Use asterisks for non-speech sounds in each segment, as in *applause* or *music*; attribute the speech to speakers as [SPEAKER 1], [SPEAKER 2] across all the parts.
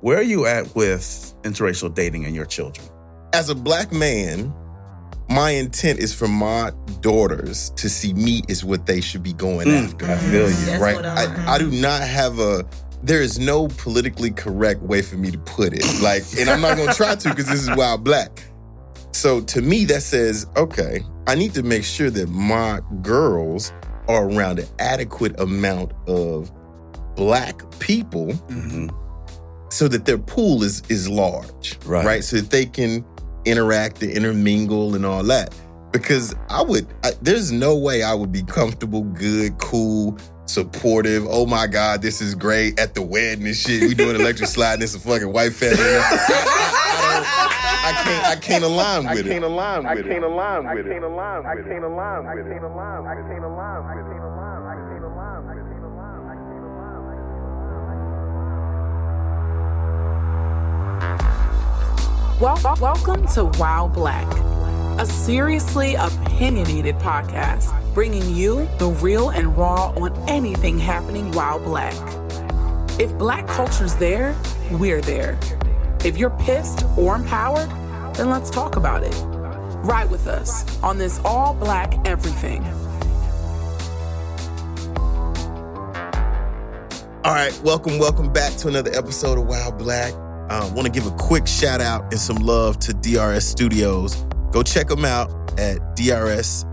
[SPEAKER 1] Where are you at with interracial dating and your children?
[SPEAKER 2] As a black man, my intent is for my daughters to see me as what they should be going
[SPEAKER 1] Mm,
[SPEAKER 2] after.
[SPEAKER 1] I feel you.
[SPEAKER 3] That's
[SPEAKER 2] right? I,
[SPEAKER 3] I'm-
[SPEAKER 2] do not have a. There is no politically correct way for me to put it. Like, and I'm not gonna try to because this is wild black. So to me, that says, okay, I need to make sure that my girls are around an adequate amount of black people
[SPEAKER 1] Mhm.
[SPEAKER 2] So that their pool is is large,
[SPEAKER 1] Right.
[SPEAKER 2] So that they can interact and intermingle and all that. Because I would, I, there's no way I would be comfortable, good, cool, supportive. Oh my God, this is great at the wedding and shit. We doing electric slide. and It's a fucking white family. I can't, I can't align with it. I can't align with it. I can't align with it. I can't align with it. I can't align with it. I can't align. I can't align with it.
[SPEAKER 4] Wel- wel- welcome to Wow Black, a seriously opinionated podcast bringing you the real and raw on anything happening while black. If black culture's there, we're there. If you're pissed or empowered, then let's talk about it. Ride with us on this all black everything.
[SPEAKER 2] All right, welcome, welcome back to another episode of Wild Black. Uh, Want to give a quick shout out and some love to DRS Studios. Go check them out at drsatl.com.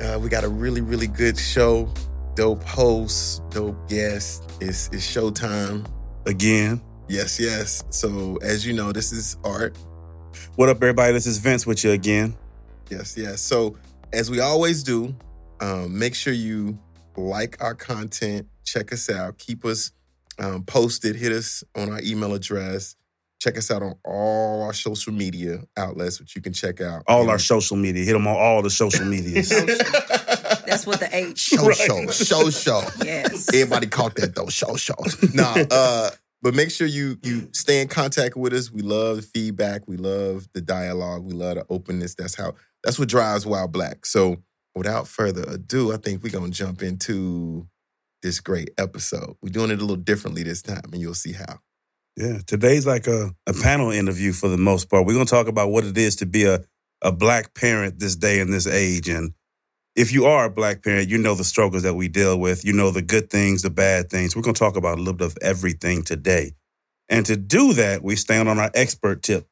[SPEAKER 2] Uh, we got a really, really good show, dope hosts, dope guests. It's, it's showtime.
[SPEAKER 1] Again.
[SPEAKER 2] Yes, yes. So, as you know, this is art.
[SPEAKER 1] What up, everybody? This is Vince with you again.
[SPEAKER 2] Yes, yes. So, as we always do, um, make sure you like our content, check us out, keep us um, posted, hit us on our email address, check us out on all our social media outlets, which you can check out.
[SPEAKER 1] All
[SPEAKER 2] And-
[SPEAKER 1] our social media. Hit them on all the social medias. *laughs*
[SPEAKER 3] That's what the H.
[SPEAKER 2] show, show, show, show.
[SPEAKER 3] Yes.
[SPEAKER 2] Everybody caught that though. Show, show. Nah, uh, but make sure you you stay in contact with us. We love the feedback. We love the dialogue. We love the openness. That's how. That's what drives Wild Black. So, without further ado, I think we're gonna jump into this great episode. We're doing it a little differently this time, and you'll see how.
[SPEAKER 1] yeah. Today's like a, a hmm. panel interview for the most part. We're going to talk about what it is to be a, a black parent this day and this age. And if you are a black parent, you know the struggles that we deal with. You know the good things, the bad things. We're going to talk about a little bit of everything today. And to do that, we stand on our expert tip.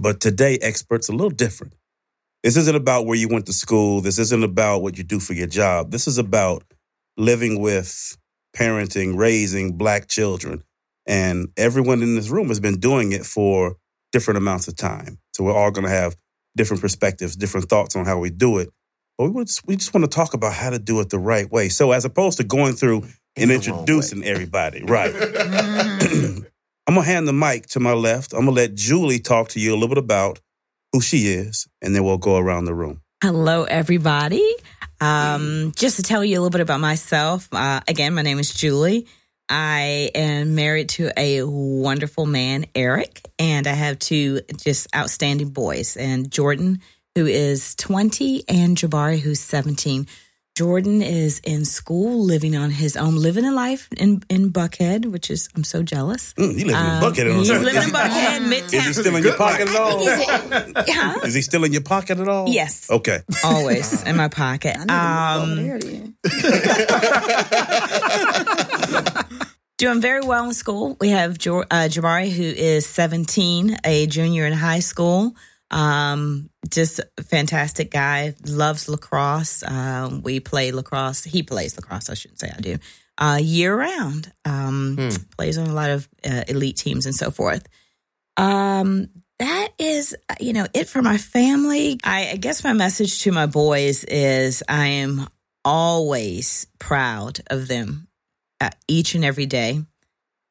[SPEAKER 1] But today, experts a little different. This isn't about where you went to school. This isn't about what you do for your job. This is about living with, parenting, raising black children. And everyone in this room has been doing it for different amounts of time. So we're all going to have different perspectives, different thoughts on how we do it. But we, just, we just want to talk about how to do it the right way. So as opposed to going through
[SPEAKER 2] In
[SPEAKER 1] and
[SPEAKER 2] the
[SPEAKER 1] introducing everybody, right? *laughs* *clears throat* I'm gonna hand the mic to my left. I'm gonna let Julie talk to you a little bit about who she is, and then we'll go around the room.
[SPEAKER 5] Hello, everybody. Um, just to tell you a little bit about myself, uh, again, my name is Julie. I am married to a wonderful man, Eric, and I have two just outstanding boys, and Jordan, who is 20, and Jabari, who's 17. Jordan is in school, living on his own, living a life in, in Buckhead, which is, I'm so jealous.
[SPEAKER 1] Mm, he lives in
[SPEAKER 5] Um,
[SPEAKER 1] Buckhead.
[SPEAKER 5] He's
[SPEAKER 1] Is
[SPEAKER 5] living in
[SPEAKER 1] he-
[SPEAKER 5] Buckhead, *laughs*
[SPEAKER 1] Is he still in your pocket at all?
[SPEAKER 5] Yeah,
[SPEAKER 1] Is he still in your pocket at all?
[SPEAKER 5] Yes.
[SPEAKER 1] Okay.
[SPEAKER 5] always in my pocket. Um,
[SPEAKER 3] need to move over there then. *laughs*
[SPEAKER 5] doing very well in school. We have jo- uh, Jabari, who is 17, a junior in high school. Um, just fantastic guy, loves lacrosse. Um, we play lacrosse. He plays lacrosse, I shouldn't say I do, uh, year round. Um,
[SPEAKER 2] Hmm.
[SPEAKER 5] Plays on a lot of uh, elite teams and so forth. Um, that is, uh, you know, it for my family. I, I guess my message to my boys is I am always proud of them uh, each and every day.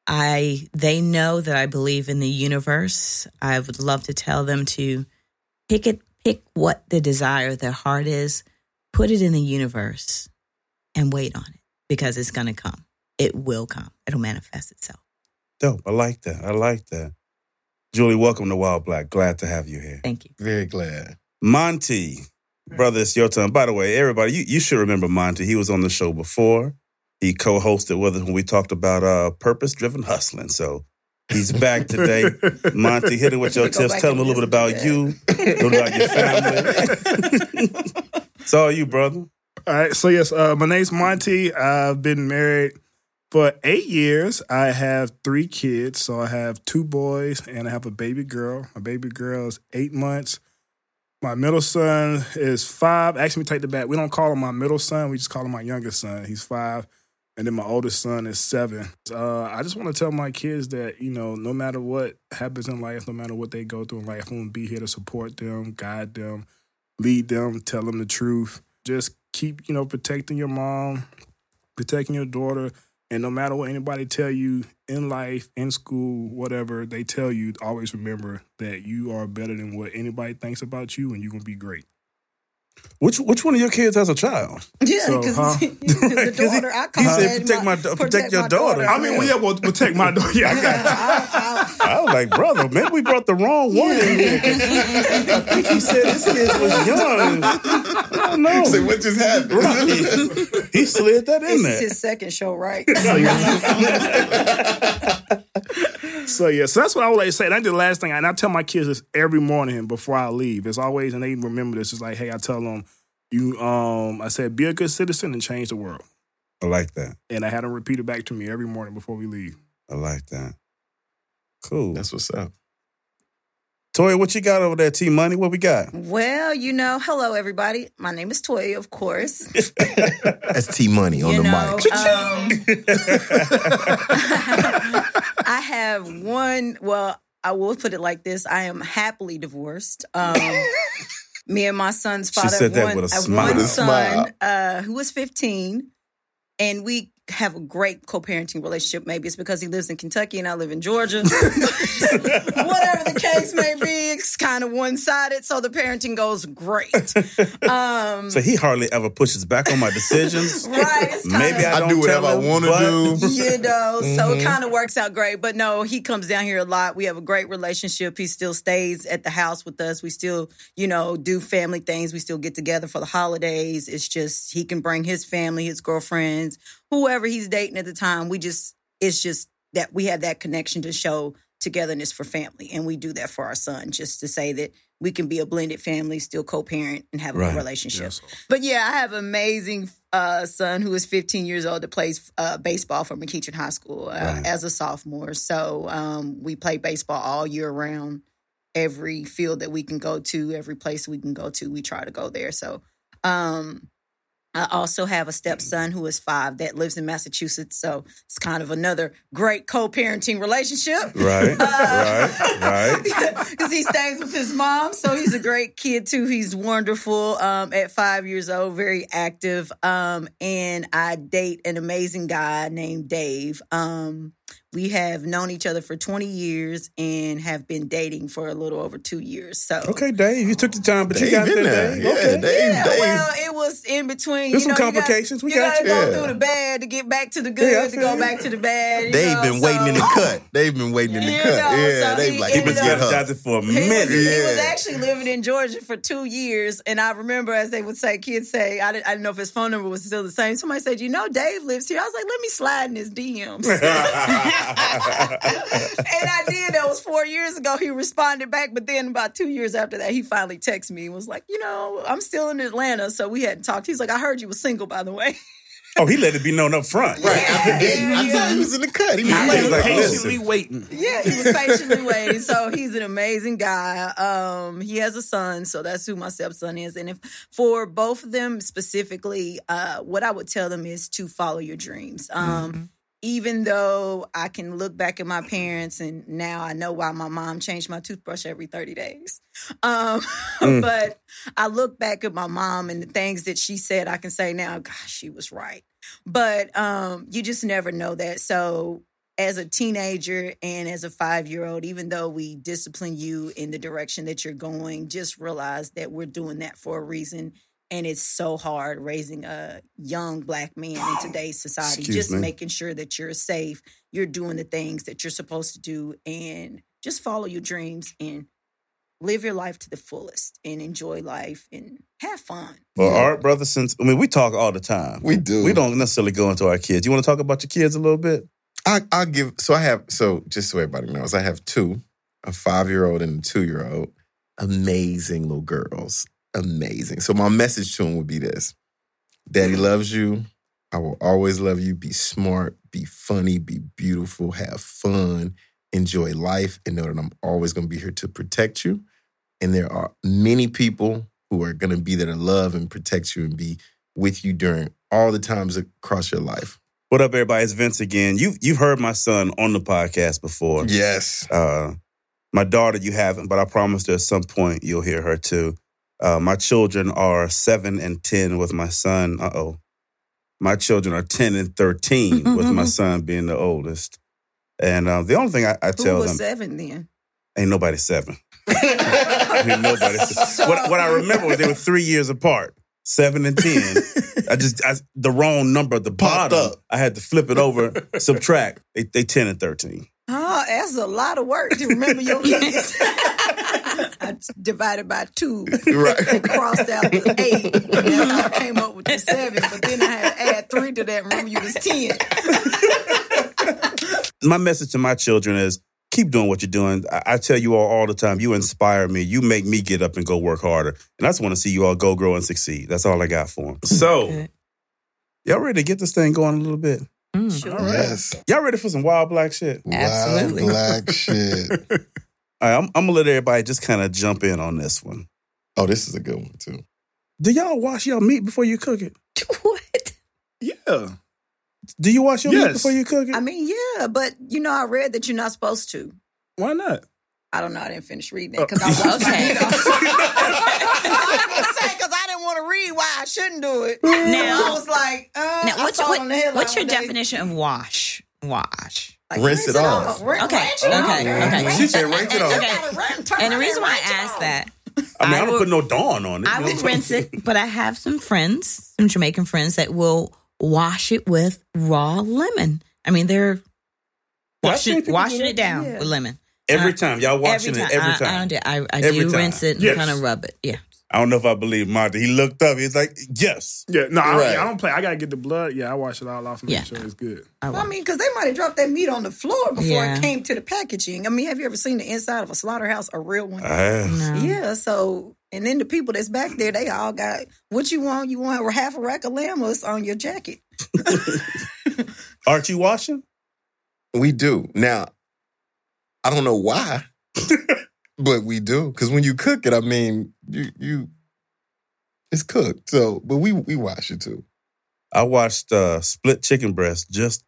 [SPEAKER 5] I they know that I believe in the universe. I would love to tell them to pick it pick what the desire of their heart is, put it in the universe and wait on it because it's going to come. It will come. It'll manifest itself.
[SPEAKER 1] Dope. I like that. I like that. Julie, welcome to Wild Black. Glad to have you here.
[SPEAKER 5] Thank you.
[SPEAKER 2] Very glad.
[SPEAKER 1] Monty, brother, it's your turn. By the way, everybody, you, you should remember Monty. He was on the show before. He co-hosted with us when we talked about uh, purpose-driven hustling. So he's back today. *laughs* Monty, hit it with your tips. Tell him a little bit about you, a little about your family. *laughs* it's all you, brother.
[SPEAKER 6] All right. So yes, uh, my name's Monty. I've been married for eight years. I have three kids. So I have two boys and I have a baby girl. My baby girl is eight months. My middle son is five. Actually, take the back. We don't call him my middle son. We just call him my youngest son. He's five. And then my oldest son is seven. Uh, I just want to tell my kids that, you know, no matter what happens in life, no matter what they go through in life, I'm going to be here to support them, guide them, lead them, tell them the truth. Just keep, you know, protecting your mom, protecting your daughter. And no matter what anybody tell you in life, in school, whatever they tell you, always remember that you are better than what anybody thinks about you and you're going to be great.
[SPEAKER 1] Which which one of your kids has a child?
[SPEAKER 3] Yeah,
[SPEAKER 6] So,
[SPEAKER 3] because
[SPEAKER 6] huh? *laughs*
[SPEAKER 3] the *laughs* daughter, I call
[SPEAKER 1] He said,
[SPEAKER 3] that
[SPEAKER 1] "Protect my- protect your
[SPEAKER 3] my
[SPEAKER 1] daughter."
[SPEAKER 6] I mean, well, yeah, well, protect my daughter. Yeah, I got
[SPEAKER 3] I,
[SPEAKER 1] I was like, brother, maybe we brought the wrong one in here. 'cause I think he said this kid was young. I don't know.
[SPEAKER 2] Say what just happened?
[SPEAKER 1] Right. He slid that in
[SPEAKER 3] this is
[SPEAKER 1] there.
[SPEAKER 3] his second show, right? *laughs*
[SPEAKER 6] So yeah, so that's what I would like to say. And I the last thing, and I tell my kids this every morning before I leave. It's always, and they remember this. It's like, hey, I tell them, you, um, I said, be a good citizen and change the world.
[SPEAKER 1] I like that.
[SPEAKER 6] And I had them repeat it back to me every morning before we leave.
[SPEAKER 1] I like that. Cool.
[SPEAKER 2] That's what's up.
[SPEAKER 1] Toya, what you got over there? T Money, what we got?
[SPEAKER 3] well, you know, hello everybody. My name is Toya, of course. *laughs*
[SPEAKER 2] That's T Money on
[SPEAKER 3] you
[SPEAKER 2] the
[SPEAKER 3] know,
[SPEAKER 2] mic.
[SPEAKER 3] um, *laughs* I have one. Well, I will put it like this: I am happily divorced. Um, *laughs* me and my son's
[SPEAKER 1] She
[SPEAKER 3] father
[SPEAKER 1] said
[SPEAKER 3] have
[SPEAKER 1] that
[SPEAKER 3] one,
[SPEAKER 1] with a smile.
[SPEAKER 3] one
[SPEAKER 1] With a
[SPEAKER 2] smile.
[SPEAKER 3] son uh, who is 15, and we have a great co-parenting relationship. Maybe it's because he lives in Kentucky and I live in Georgia. *laughs* Whatever the case may be, it's kind of one-sided, so the parenting goes great. *laughs* Um,
[SPEAKER 1] So he hardly ever pushes back on my decisions. *laughs*
[SPEAKER 3] right? It's kinda,
[SPEAKER 1] Maybe I,
[SPEAKER 2] I
[SPEAKER 1] don't
[SPEAKER 2] do whatever I want to do.
[SPEAKER 3] you know, so it
[SPEAKER 2] Mhm.
[SPEAKER 3] kind of works out great. But no, he comes down here a lot. We have a great relationship. He still stays at the house with us. We still, you know, do family things. We still get together for the holidays. It's just he can bring his family, his girlfriends, whoever he's dating at the time. We just, it's just that we have that connection to show togetherness for family. And we do that for our son, just to say that we can be a blended family, still co parent, and have a
[SPEAKER 1] Right.
[SPEAKER 3] good relationship.
[SPEAKER 6] Yes.
[SPEAKER 3] But yeah, I have an amazing uh, son who is 15 years old that plays uh, baseball for McEachern High School uh,
[SPEAKER 1] Right.
[SPEAKER 3] as a sophomore. So um, we play baseball all year round. Every field that we can go to, every place we can go to, we try to go there. So um, I also have a stepson who is five that lives in Massachusetts. So it's kind of another great co-parenting relationship.
[SPEAKER 1] Right, *laughs* right, right. *laughs*
[SPEAKER 3] Because he stays with his mom, so he's a great kid too. He's wonderful. Um, at five years old, very active. Um, and I date an amazing guy named Dave. Um, we have known each other for 20 years and have been dating for a little over two years. So
[SPEAKER 1] Okay, Dave, you took the time, but you got
[SPEAKER 2] in
[SPEAKER 1] there,
[SPEAKER 2] there.
[SPEAKER 1] Dave.
[SPEAKER 2] Yeah,
[SPEAKER 1] okay.
[SPEAKER 2] Dave,
[SPEAKER 3] yeah,
[SPEAKER 2] Dave.
[SPEAKER 3] well, it was in between.
[SPEAKER 1] There's
[SPEAKER 3] you
[SPEAKER 1] some
[SPEAKER 3] know, you gotta-
[SPEAKER 1] complications. We
[SPEAKER 3] you
[SPEAKER 1] got
[SPEAKER 3] gotta
[SPEAKER 1] you.
[SPEAKER 3] go
[SPEAKER 2] Yeah.
[SPEAKER 3] through the bad to get back to the good,
[SPEAKER 1] I
[SPEAKER 3] to go
[SPEAKER 1] you.
[SPEAKER 3] back to the bad.
[SPEAKER 2] They've
[SPEAKER 3] know,
[SPEAKER 2] been waiting in the cut. They've been waiting in the
[SPEAKER 3] You
[SPEAKER 2] cut.
[SPEAKER 3] know,
[SPEAKER 2] yeah,
[SPEAKER 3] so
[SPEAKER 2] they
[SPEAKER 3] he
[SPEAKER 2] like,
[SPEAKER 1] He
[SPEAKER 2] let's
[SPEAKER 1] was
[SPEAKER 3] ended
[SPEAKER 2] get
[SPEAKER 3] up-
[SPEAKER 2] her.
[SPEAKER 1] strategizing for a
[SPEAKER 3] He
[SPEAKER 1] minute.
[SPEAKER 3] was, he was actually living in Georgia for two years, and I remember, as they would say, kids say, I didn't, I didn't know if his phone number was still the same. Somebody said, "You know, Dave lives here." I was like, "Let me slide in his DMs," and *laughs* *laughs* I did. That was four years ago. He responded back, but then about two years after that, he finally texted me and was like, "You know, I'm still in Atlanta, so we hadn't talked." He's like, "I heard you were single, by the way."
[SPEAKER 1] oh, he let it be known up front.
[SPEAKER 2] Right after the I told you he was in the cut. He was
[SPEAKER 1] I
[SPEAKER 2] waiting.
[SPEAKER 1] was like,
[SPEAKER 6] Patiently
[SPEAKER 1] listen.
[SPEAKER 6] waiting.
[SPEAKER 3] Yeah, he was patiently waiting. So he's an amazing guy. Um, he has a son, so that's who my stepson is. And if for both of them specifically, uh, what I would tell them is to follow your dreams. Um, even though I can look back at my parents and now I know why my mom changed my toothbrush every 30 days. *laughs* Um,
[SPEAKER 1] Mm.
[SPEAKER 3] but I look back at my mom and the things that she said, I can say now, gosh, she was right. But um, you just never know that. So as a teenager and as a five year old, even though we discipline you in the direction that you're going, just realize that we're doing that for a reason. And it's so hard raising a young black man in today's society,
[SPEAKER 1] Excuse
[SPEAKER 3] just
[SPEAKER 1] me.
[SPEAKER 3] making sure that you're safe, you're doing the things that you're supposed to do, and just follow your dreams and live your life to the fullest and enjoy life and have fun.
[SPEAKER 1] Well, Art, brother, since I mean, we talk all the time.
[SPEAKER 2] We do.
[SPEAKER 1] We don't necessarily go into our kids. You want to talk about your kids a little bit?
[SPEAKER 2] I, I'll give. So I have. So just so everybody knows, I have two, a five year old and a two year old. Amazing little girls. Amazing. So my message to him would be this: Daddy loves you. I will always love you. Be smart. Be funny. Be beautiful. Have fun. Enjoy life, and know that I'm always going to be here to protect you. And there are many people who are going to be there to love and protect you and be with you during all the times across your life.
[SPEAKER 1] What up, everybody? It's Vince again. You you've heard my son on the podcast before.
[SPEAKER 2] Yes.
[SPEAKER 1] Uh, my daughter, you haven't, but I promise at some point you'll hear her too. Uh, my children are seven and ten, with my son. Uh oh, my children are ten and thirteen, with my *laughs* son being the oldest. And uh, the only thing I, I
[SPEAKER 3] Who
[SPEAKER 1] tell
[SPEAKER 3] was
[SPEAKER 1] them
[SPEAKER 3] seven then?
[SPEAKER 1] ain't nobody seven. *laughs* ain't nobody. What, what I remember was they were three years apart, seven and ten. I just I, the wrong number at the
[SPEAKER 2] Popped
[SPEAKER 1] bottom.
[SPEAKER 2] up.
[SPEAKER 1] I had to flip it over, subtract. They, they ten and thirteen.
[SPEAKER 3] Oh, that's a lot of work to remember your *laughs* kids. *laughs* I divided by two *laughs*
[SPEAKER 2] Right.
[SPEAKER 3] and crossed out the eight. And that's how I came up with the seven. But then I had to add three to that. Remember, you was ten.
[SPEAKER 1] my message to my children is keep doing what you're doing. I, I tell you all all the time, you inspire me. You make me get up and go work harder. And I just want to see you all go, grow, and succeed. That's all I got for them. So,
[SPEAKER 5] Okay.
[SPEAKER 1] y'all ready to get this thing going a little bit?
[SPEAKER 5] Mm.
[SPEAKER 3] Sure.
[SPEAKER 2] Yes.
[SPEAKER 1] Y'all ready for some wild black shit?
[SPEAKER 5] Absolutely.
[SPEAKER 2] Wild black shit. *laughs*
[SPEAKER 1] All right, I'm, I'm gonna let everybody just kind of jump in on this one.
[SPEAKER 2] Oh, this is a good one too.
[SPEAKER 1] Do y'all wash your meat before you cook it? *laughs*
[SPEAKER 5] What?
[SPEAKER 6] Yeah.
[SPEAKER 1] Do you wash your meat before you cook it?
[SPEAKER 3] I mean, yeah, but you know, I read that you're not supposed to.
[SPEAKER 6] Why not?
[SPEAKER 3] I don't know. I didn't finish reading it because I was *laughs*
[SPEAKER 5] Okay.
[SPEAKER 3] You know. I was gonna say because I didn't want to read why I shouldn't do it.
[SPEAKER 5] Now-
[SPEAKER 3] I was like, uh,
[SPEAKER 5] Now, what's,
[SPEAKER 3] saw
[SPEAKER 5] what,
[SPEAKER 3] on the headline
[SPEAKER 5] what's your definition of wash? Wash.
[SPEAKER 3] Like,
[SPEAKER 2] Rinse it off.
[SPEAKER 3] Rin-
[SPEAKER 5] Okay,
[SPEAKER 3] rinse it
[SPEAKER 5] okay,
[SPEAKER 3] off.
[SPEAKER 5] okay.
[SPEAKER 3] Rinse
[SPEAKER 2] She said
[SPEAKER 3] off.
[SPEAKER 2] rinse it off.
[SPEAKER 3] You gotta rin- turn
[SPEAKER 5] And the reason why I
[SPEAKER 3] rinse
[SPEAKER 5] asked that,
[SPEAKER 1] I mean, I,
[SPEAKER 5] I
[SPEAKER 1] don't
[SPEAKER 5] will-
[SPEAKER 1] put no dawn on it.
[SPEAKER 5] I will rinse it, but I have some friends, some Jamaican friends, that will wash it with raw lemon. I mean, they're
[SPEAKER 1] Yeah, I've seen
[SPEAKER 5] washing washing it down
[SPEAKER 3] Yeah.
[SPEAKER 5] with lemon.
[SPEAKER 1] Every
[SPEAKER 5] Uh,
[SPEAKER 1] time. Y'all washing it every time.
[SPEAKER 5] I, don't do, I, I
[SPEAKER 1] Every
[SPEAKER 5] do
[SPEAKER 1] time.
[SPEAKER 5] rinse it and
[SPEAKER 6] Yes.
[SPEAKER 5] kind of rub it. Yeah.
[SPEAKER 1] I don't know if I believe Monty. He looked up. He's like, yes.
[SPEAKER 6] Yeah, no, I,
[SPEAKER 2] Right.
[SPEAKER 6] I don't play. I gotta get the blood. Yeah, I wash it all off and
[SPEAKER 5] Yeah.
[SPEAKER 6] make sure it's good.
[SPEAKER 5] I,
[SPEAKER 3] I mean, because they might have dropped that meat on the floor before
[SPEAKER 5] Yeah.
[SPEAKER 3] it came to the packaging. I mean, have you ever seen the inside of a slaughterhouse, a real one?
[SPEAKER 1] I have.
[SPEAKER 5] No.
[SPEAKER 3] Yeah, so and then the people that's back there, they all got what you want. You want half a rack of lamb on your jacket. *laughs*
[SPEAKER 1] Aren't you washing? *laughs*
[SPEAKER 2] We do. Now, I don't know why, *laughs* but we do. Because when you cook it, I mean, you you it's cooked. So, but we we wash it too.
[SPEAKER 1] I watched uh, split chicken breast just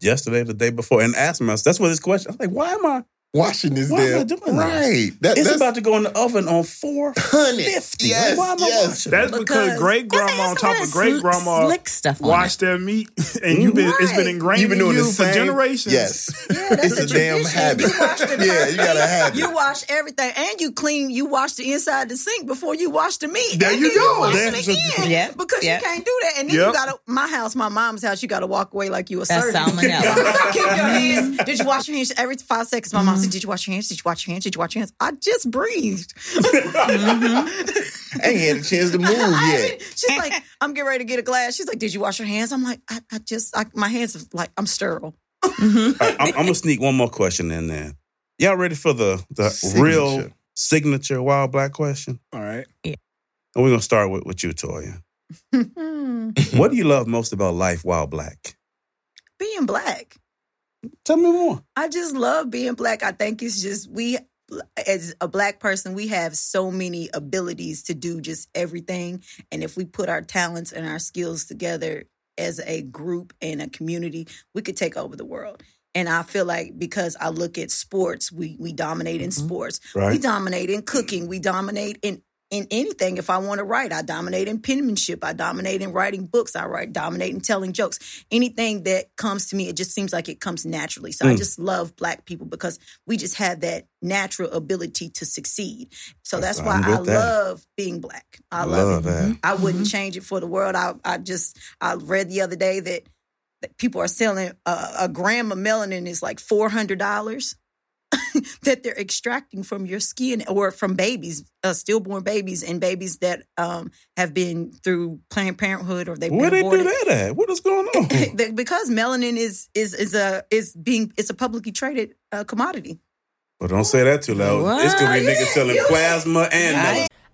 [SPEAKER 1] yesterday, the day before, and asked myself, that's what this question. I was like, why am I?
[SPEAKER 2] Washing this
[SPEAKER 1] Why am I
[SPEAKER 2] damn
[SPEAKER 1] doing
[SPEAKER 2] right. That,
[SPEAKER 1] It's
[SPEAKER 2] that's
[SPEAKER 1] about to go in the oven on four
[SPEAKER 2] honey.
[SPEAKER 1] fifty.
[SPEAKER 2] Yes,
[SPEAKER 1] why am I
[SPEAKER 2] yes.
[SPEAKER 1] watching?
[SPEAKER 6] That's because,
[SPEAKER 3] Because-
[SPEAKER 6] great grandma on top of great grandma
[SPEAKER 5] Slick stuff on
[SPEAKER 6] washed their meat, *laughs* and you've been it's been
[SPEAKER 3] Right.
[SPEAKER 6] ingrained
[SPEAKER 2] You've been
[SPEAKER 6] in
[SPEAKER 2] doing
[SPEAKER 6] you
[SPEAKER 2] the
[SPEAKER 6] for generations.
[SPEAKER 2] Yes, *laughs*
[SPEAKER 3] Yeah,
[SPEAKER 2] it's a, damn habit. *laughs*
[SPEAKER 3] You wash
[SPEAKER 2] yeah, you gotta have it.
[SPEAKER 3] You wash everything, and you clean. You wash the inside of the sink before you wash the meat.
[SPEAKER 6] There
[SPEAKER 3] and
[SPEAKER 6] you
[SPEAKER 3] then
[SPEAKER 6] go.
[SPEAKER 3] wash
[SPEAKER 1] There's
[SPEAKER 3] it
[SPEAKER 1] a-
[SPEAKER 3] again.
[SPEAKER 5] Yeah,
[SPEAKER 3] because
[SPEAKER 5] yeah.
[SPEAKER 3] you can't do that. And then
[SPEAKER 6] Yep.
[SPEAKER 3] you gotta. My house, my mom's house. You gotta walk away like you a
[SPEAKER 5] That's
[SPEAKER 3] servant.
[SPEAKER 5] salmonella.
[SPEAKER 3] Keep your hands. Did you wash your hands every five seconds? My mom mm-hmm. Said, "Did you wash your hands? Did you wash your hands? Did you wash your hands?" I just breathed.
[SPEAKER 2] I mm-hmm. *laughs* ain't had a chance to move yet.
[SPEAKER 3] She's like, "I'm getting ready to get a glass." She's like, "Did you wash your hands?" I'm like, "I, I just, I, my hands are like, I'm sterile." Mm-hmm.
[SPEAKER 1] All right, I'm, I'm gonna sneak one more question in there. Y'all ready for the the real
[SPEAKER 2] Signature.
[SPEAKER 1] signature wild black question?
[SPEAKER 6] All right. Yeah.
[SPEAKER 1] And we're gonna start with, with you, Toya. *laughs* what do you love most about life, while black?
[SPEAKER 3] Being black.
[SPEAKER 1] Tell me more.
[SPEAKER 3] I just love being black. I think it's just we as a black person, we have so many abilities to do just everything. And if we put our talents and our skills together, as a group and a community, we could take over the world. And I feel like because I look at sports, we we dominate in mm-hmm. sports. We dominate in cooking. We dominate in in anything. If I want to write, I dominate in penmanship. I dominate in writing books. I write dominate in telling jokes. Anything that comes to me, it just seems like it comes naturally. So I
[SPEAKER 1] Mm.
[SPEAKER 3] just love black people because we just have that natural ability to succeed. So that's,
[SPEAKER 1] That's-
[SPEAKER 3] why I
[SPEAKER 1] that.
[SPEAKER 3] love being black. I,
[SPEAKER 1] I
[SPEAKER 3] love,
[SPEAKER 1] love
[SPEAKER 3] it.
[SPEAKER 1] that.
[SPEAKER 3] I wouldn't change it for the world. I I just I read the other day that, that people are selling a, a gram of melanin is like four hundred dollars. *laughs* that they're extracting from your skin or from babies, uh, stillborn babies, and babies that um, have been through Planned Parenthood or they've
[SPEAKER 1] Where
[SPEAKER 3] been
[SPEAKER 1] they do that at? What is going *laughs* on?
[SPEAKER 3] Because melanin is is is a is being it's a publicly traded uh, commodity.
[SPEAKER 1] well, don't say that too loud. It's gonna be niggas selling plasma and melanin.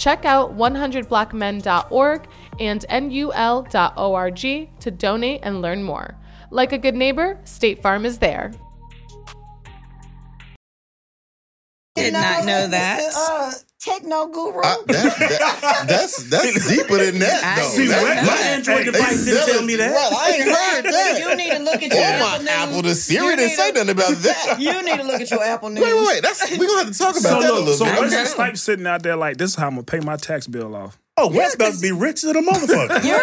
[SPEAKER 7] Check out 100blackmen.org and nul.org to donate and learn more. Like a good neighbor, State Farm is there.
[SPEAKER 5] Did not know that.
[SPEAKER 3] Uh, techno guru.
[SPEAKER 2] I- that- that- that's that's *laughs* deeper than that,
[SPEAKER 5] I
[SPEAKER 2] though.
[SPEAKER 5] see
[SPEAKER 2] That's
[SPEAKER 5] what-
[SPEAKER 2] not-
[SPEAKER 1] My Android
[SPEAKER 2] Hey,
[SPEAKER 1] device didn't
[SPEAKER 2] sell
[SPEAKER 1] tell me that.
[SPEAKER 2] Right, I ain't heard *laughs* that.
[SPEAKER 3] you need to look at your
[SPEAKER 2] Oh
[SPEAKER 3] Apple
[SPEAKER 2] my Apple, the
[SPEAKER 3] News.
[SPEAKER 2] Siri didn't say nothing about that. *laughs*
[SPEAKER 3] You need to look at your Apple News.
[SPEAKER 2] Wait, wait, wait. That's we're gonna have to talk about
[SPEAKER 6] So
[SPEAKER 2] that a little
[SPEAKER 6] so
[SPEAKER 2] bit.
[SPEAKER 6] Wesley Snipes sitting out there like this is how I'm gonna pay my tax bill off.
[SPEAKER 1] Oh, Wes about to be rich than a motherfucker.
[SPEAKER 3] You're,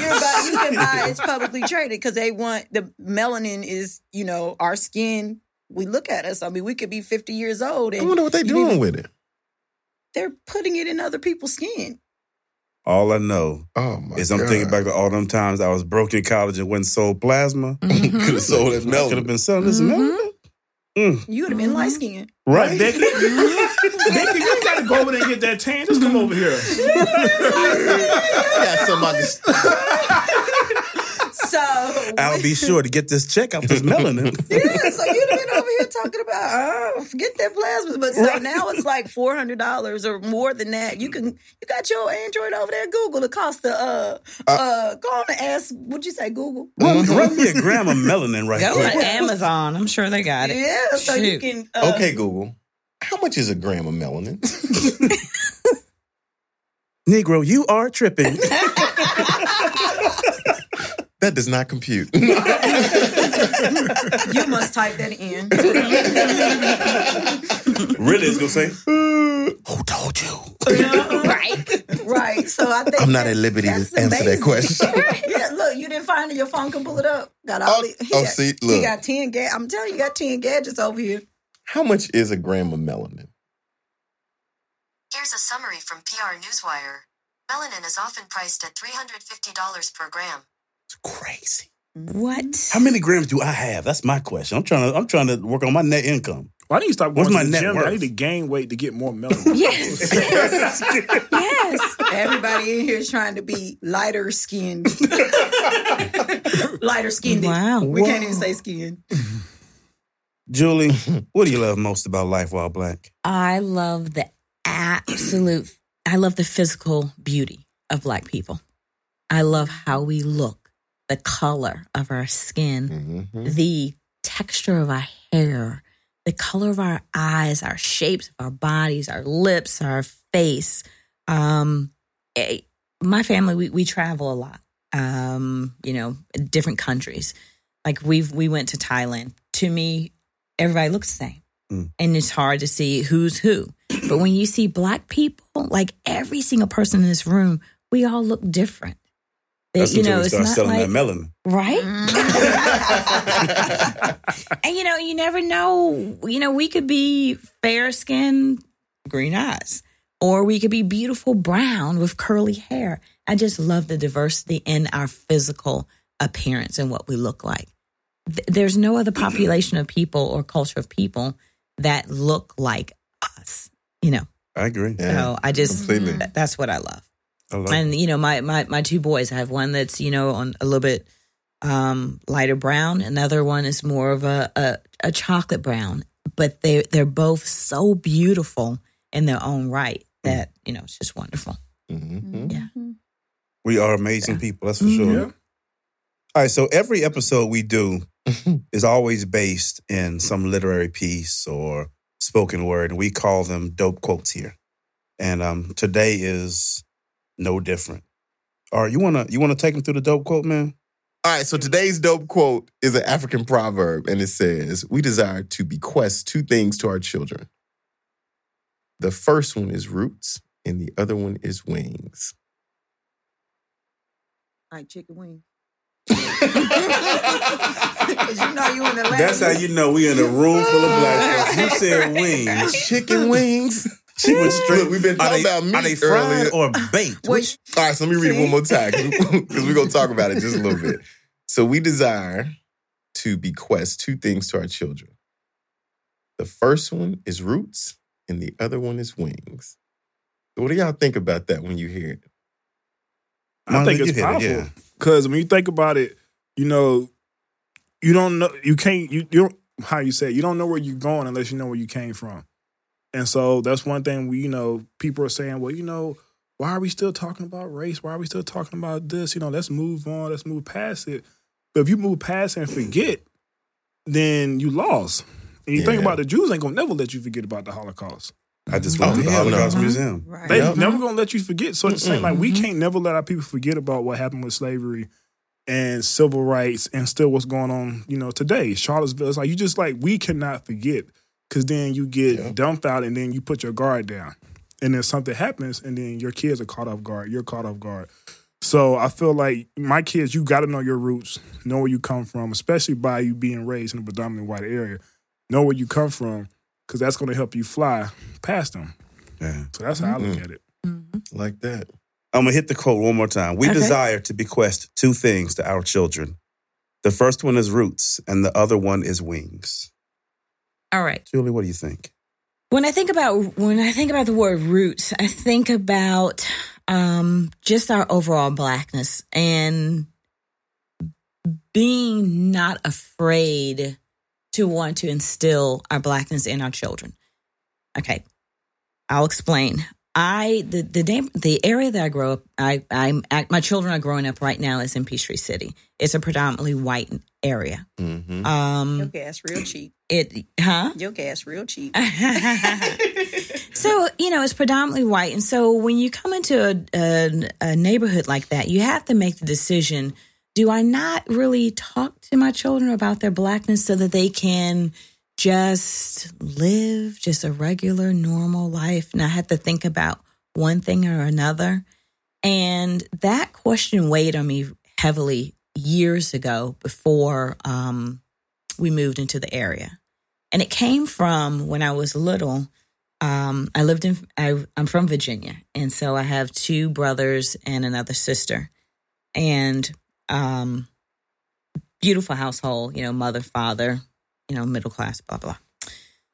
[SPEAKER 3] you're about, you can buy it's publicly traded because they want the melanin is you know our skin. We look at us. I mean, we could be 50 years old,
[SPEAKER 2] I wonder what they
[SPEAKER 3] you
[SPEAKER 2] doing
[SPEAKER 3] need-
[SPEAKER 2] with it.
[SPEAKER 3] They're putting it in other people's skin.
[SPEAKER 1] All I know
[SPEAKER 2] Oh
[SPEAKER 1] is I'm
[SPEAKER 2] God.
[SPEAKER 1] thinking back to all them times I was broke in college and went and sold plasma. Mm-hmm. *laughs*
[SPEAKER 2] Could have mm-hmm. sold that
[SPEAKER 1] I could have been selling this mm-hmm. melanin. Mm,
[SPEAKER 3] You would have been light skinned.
[SPEAKER 1] right.
[SPEAKER 6] Becky, Becky, *laughs* you gotta go over there and get that tan. Just come over here. *laughs*
[SPEAKER 2] I got somebody.
[SPEAKER 3] So
[SPEAKER 1] I'll be sure to get this check out this melanin.
[SPEAKER 3] yeah, so you'd have been over here talking about oh, forget that plasma. But so now it's like four hundred dollars or more than that. You can you got your Android over there. Google the cost of uh uh, go on and ask. What'd you say? Google.
[SPEAKER 1] run, run me a gram of melanin right
[SPEAKER 5] Go
[SPEAKER 1] quick.
[SPEAKER 5] on Amazon. I'm sure they got it.
[SPEAKER 3] Yeah, so you can. Uh,
[SPEAKER 2] Okay, Google. How much is a gram of melanin? *laughs* *laughs*
[SPEAKER 1] Negro, you are tripping. *laughs*
[SPEAKER 2] That does not compute. *laughs*
[SPEAKER 3] You must type that in.
[SPEAKER 1] really, it's gonna say, *laughs* "Who told you?" Uh-huh.
[SPEAKER 3] right, right. So I think
[SPEAKER 2] I'm not at liberty to
[SPEAKER 3] that's
[SPEAKER 2] answer that question. *laughs*
[SPEAKER 3] yeah, look, you didn't find it. Your phone can pull it up. Got all
[SPEAKER 2] Oh,
[SPEAKER 3] the, he
[SPEAKER 2] oh,
[SPEAKER 3] got,
[SPEAKER 2] see,
[SPEAKER 3] he
[SPEAKER 2] look.
[SPEAKER 3] got ten. Ga- I'm telling you, you got ten gadgets over here.
[SPEAKER 2] How much is a gram of melanin?
[SPEAKER 8] Here's a summary from PR Newswire. Melanin is often priced at $350 per gram.
[SPEAKER 1] It's crazy.
[SPEAKER 5] What?
[SPEAKER 1] How many grams do I have? That's my question. I'm trying to. I'm trying to work on my net income.
[SPEAKER 6] Well, I need to stop going
[SPEAKER 1] What's
[SPEAKER 6] to
[SPEAKER 1] my
[SPEAKER 6] the
[SPEAKER 1] net
[SPEAKER 6] gym.
[SPEAKER 1] worth?
[SPEAKER 6] I need to gain weight to get more melanin. *laughs*
[SPEAKER 5] Yes. yes. yes.
[SPEAKER 3] Everybody in here is trying to be lighter skinned. lighter skinned.
[SPEAKER 5] Wow.
[SPEAKER 3] We can't even say skin.
[SPEAKER 1] Julie, what do you love most about life while black?
[SPEAKER 5] I love the absolute, I love the physical beauty of Black people. I love how we look, the color of our skin,
[SPEAKER 2] Mhm.
[SPEAKER 5] the texture of our hair, the color of our eyes, our shapes of our bodies, our lips, our face. Um, eh, my family, we, we travel a lot. Um, you know, different countries. Like we've we went to Thailand. To me, everybody looks the same,
[SPEAKER 1] Mm.
[SPEAKER 5] and it's hard to see who's who. But when you see black people, like every single person in this room, we all look different. It-
[SPEAKER 1] That's
[SPEAKER 5] you
[SPEAKER 1] until
[SPEAKER 5] know, it's not
[SPEAKER 1] selling
[SPEAKER 5] like
[SPEAKER 1] that melanin.
[SPEAKER 5] right.
[SPEAKER 3] Mm-hmm.
[SPEAKER 5] and you know, you never know. You know, we could be fair skinned, green eyes, or we could be beautiful brown with curly hair. I just love the diversity in our physical appearance and what we look like. Th- There's no other population of people or culture of people that look like us. You know,
[SPEAKER 1] I agree.
[SPEAKER 2] Yeah,
[SPEAKER 5] so I just
[SPEAKER 2] completely.
[SPEAKER 5] th- that's what I love and you know my, my my two boys i have one that's you know on a little bit um lighter brown another one is more of a a, a chocolate brown but they they're both so beautiful in their own right that you know it's just wonderful.
[SPEAKER 2] Mhm.
[SPEAKER 5] Yeah.
[SPEAKER 1] We are amazing people, that's for sure.
[SPEAKER 6] Yeah.
[SPEAKER 1] All right, so every episode we do *laughs* is always based in some literary piece or spoken word, and we call them dope quotes here. And um, today is no different. All right, you wanna you wanna take them through the dope quote, man?
[SPEAKER 2] All right, so today's dope quote is an African proverb, and it says, We desire to bequest two things to our children. The first one is roots, and the other one is wings.
[SPEAKER 3] Like chicken wings. *laughs* Because you know you in Atlanta.
[SPEAKER 1] That's how you know we in a room full of black folks. You said *laughs* wings.
[SPEAKER 2] Chicken wings.
[SPEAKER 1] She was straight.
[SPEAKER 2] Look, we've been
[SPEAKER 1] Are
[SPEAKER 2] talking
[SPEAKER 1] they,
[SPEAKER 2] about meat
[SPEAKER 1] are they fried
[SPEAKER 2] earlier.
[SPEAKER 1] or baked?
[SPEAKER 3] Well,
[SPEAKER 1] Which-
[SPEAKER 2] All right, so let me read it one more time because we're going to talk about it just a little bit. *laughs* So, we desire to bequest two things to our children. The first one is roots, and the other one is wings. So what do y'all think about that when you hear it?
[SPEAKER 6] I
[SPEAKER 1] Monica,
[SPEAKER 6] think it's
[SPEAKER 1] hit it,
[SPEAKER 6] powerful
[SPEAKER 1] yeah.
[SPEAKER 6] because when you think about it, you know, you don't know, you can't, you, you don't, how you say, it, you don't know where you're going unless you know where you came from. And so that's one thing we, you know, people are saying, well, you know, why are we still talking about race? Why are we still talking about this? You know, let's move on, let's move past it. But if you move past it and forget, then you lost. And you think
[SPEAKER 2] Yeah.
[SPEAKER 6] about the Jews ain't gonna never let you forget about the Holocaust.
[SPEAKER 1] I just oh, went
[SPEAKER 2] Oh,
[SPEAKER 1] to the
[SPEAKER 2] hell no.
[SPEAKER 1] Holocaust mm-hmm. Museum.
[SPEAKER 3] Right.
[SPEAKER 6] They
[SPEAKER 2] Yep.
[SPEAKER 6] never gonna let you forget. So it's the same like we mm-hmm. can't never let our people forget about what happened with slavery and civil rights and still what's going on, you know, today. Charlottesville. It's like you just like we cannot forget. Cause then you get
[SPEAKER 2] Yeah.
[SPEAKER 6] dumped out and then you put your guard down. And then something happens and then your kids are caught off guard. You're caught off guard. So I feel like my kids, you gotta know your roots, know where you come from, especially by you being raised in a predominantly white area. Know where you come from, because that's gonna help you fly past them.
[SPEAKER 1] Yeah.
[SPEAKER 6] So that's how I look
[SPEAKER 2] Mhm.
[SPEAKER 6] at it.
[SPEAKER 2] Like that.
[SPEAKER 1] I'm gonna hit the quote one more time. We
[SPEAKER 5] Okay.
[SPEAKER 1] desire to bequest two things to our children. The first one is roots, and the other one is wings.
[SPEAKER 5] All right.
[SPEAKER 1] Julie, what do you think?
[SPEAKER 5] When I think about when I think about the word roots, I think about um, just our overall blackness and being not afraid to want to instill our blackness in our children. Okay, I'll explain. I the the name, the area that I grow up, I I'm my children are growing up right now is in Peachtree City. It's a predominantly white area.
[SPEAKER 2] Mm-hmm.
[SPEAKER 3] Your
[SPEAKER 5] Um,
[SPEAKER 3] gas real cheap.
[SPEAKER 5] it huh?
[SPEAKER 3] Your gas real cheap. *laughs* *laughs*
[SPEAKER 5] so you know it's predominantly white and so when you come into a, a, a neighborhood like that you have to make the decision do i not really talk to my children about their blackness so that they can just live just a regular normal life and i have to think about one thing or another and that question weighed on me heavily years ago before um, we moved into the area and it came from when I was little. Um, I lived in, I, I'm from Virginia. And so I have two brothers and another sister. And um, beautiful household, you know, mother, father, you know, middle class, blah, blah.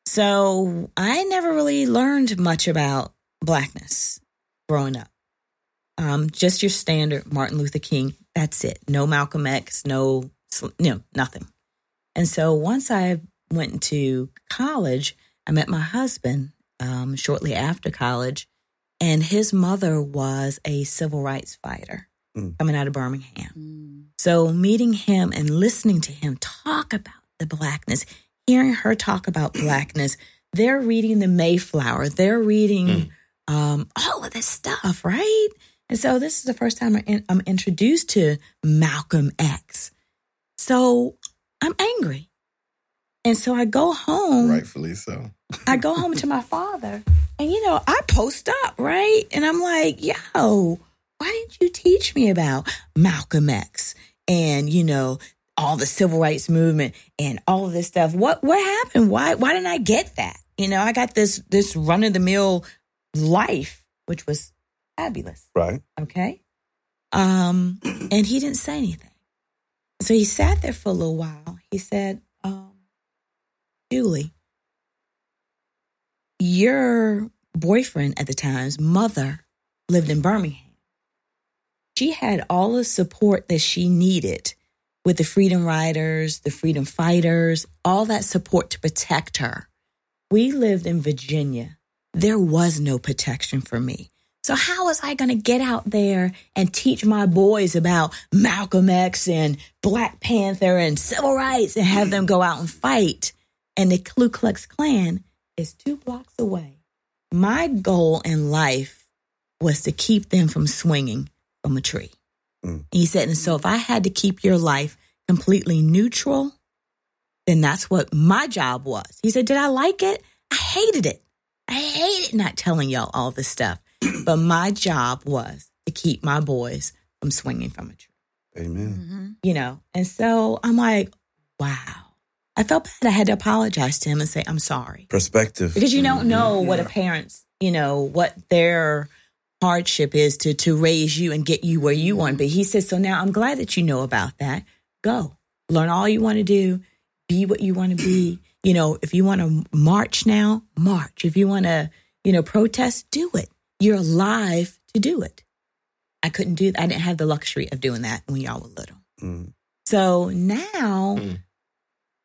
[SPEAKER 5] So I never really learned much about blackness growing up. Um, just your standard Martin Luther King. That's it. No Malcolm X, no, you know, nothing. And so once I went to college, I met my husband um, shortly after college, and his mother was a civil rights fighter
[SPEAKER 1] Mm.
[SPEAKER 5] coming out of Birmingham. So meeting him and listening to him talk about the blackness, hearing her talk about *clears throat* blackness, they're reading the Mayflower, they're reading um, all of this stuff, right? And so this is the first time I'm introduced to Malcolm X. So I'm angry. And so I go home.
[SPEAKER 2] Rightfully so.
[SPEAKER 5] I go home to my father, and you know, I post up, right? And I'm like, yo, why didn't you teach me about Malcolm X and, you know, all the civil rights movement and all of this stuff? What what happened? Why why didn't I get that? You know, I got this this run of the mill life, which was fabulous.
[SPEAKER 1] Right?
[SPEAKER 5] Okay. Um, and he didn't say anything. So he sat there for a little while. He said, um, Julie, your boyfriend at the time's mother lived in Birmingham. She had all the support that she needed with the freedom riders, the freedom fighters, all that support to protect her. we lived in Virginia. There was no protection for me. So how was I going to get out there and teach my boys about Malcolm X and Black Panther and civil rights and have them go out and fight? And the Ku Klux Klan is two blocks away. My goal in life was to keep them from swinging from a tree.
[SPEAKER 1] Mm.
[SPEAKER 5] He said, and so if I had to keep your life completely neutral, then that's what my job was. He said, Did I like it? I hated it. I hated not telling y'all all this stuff. *clears throat* But my job was to keep my boys from swinging from a tree,
[SPEAKER 1] Amen. Mm-hmm.
[SPEAKER 5] you know? And so I'm like, wow. I felt bad. I had to apologize to him and say, I'm sorry.
[SPEAKER 1] Perspective.
[SPEAKER 5] Because you don't mm-hmm. know what a parent's, you know, what their hardship is to to raise you and get you where you want But. He says, so now I'm glad that you know about that. Go. Learn all you want to do. Be what you want to be. You know, if you want to march now, march. If you want to, you know, protest, do it. You're alive to do it. I couldn't do I didn't have the luxury of doing that when y'all were little.
[SPEAKER 1] Mm.
[SPEAKER 5] So now,
[SPEAKER 2] Mm.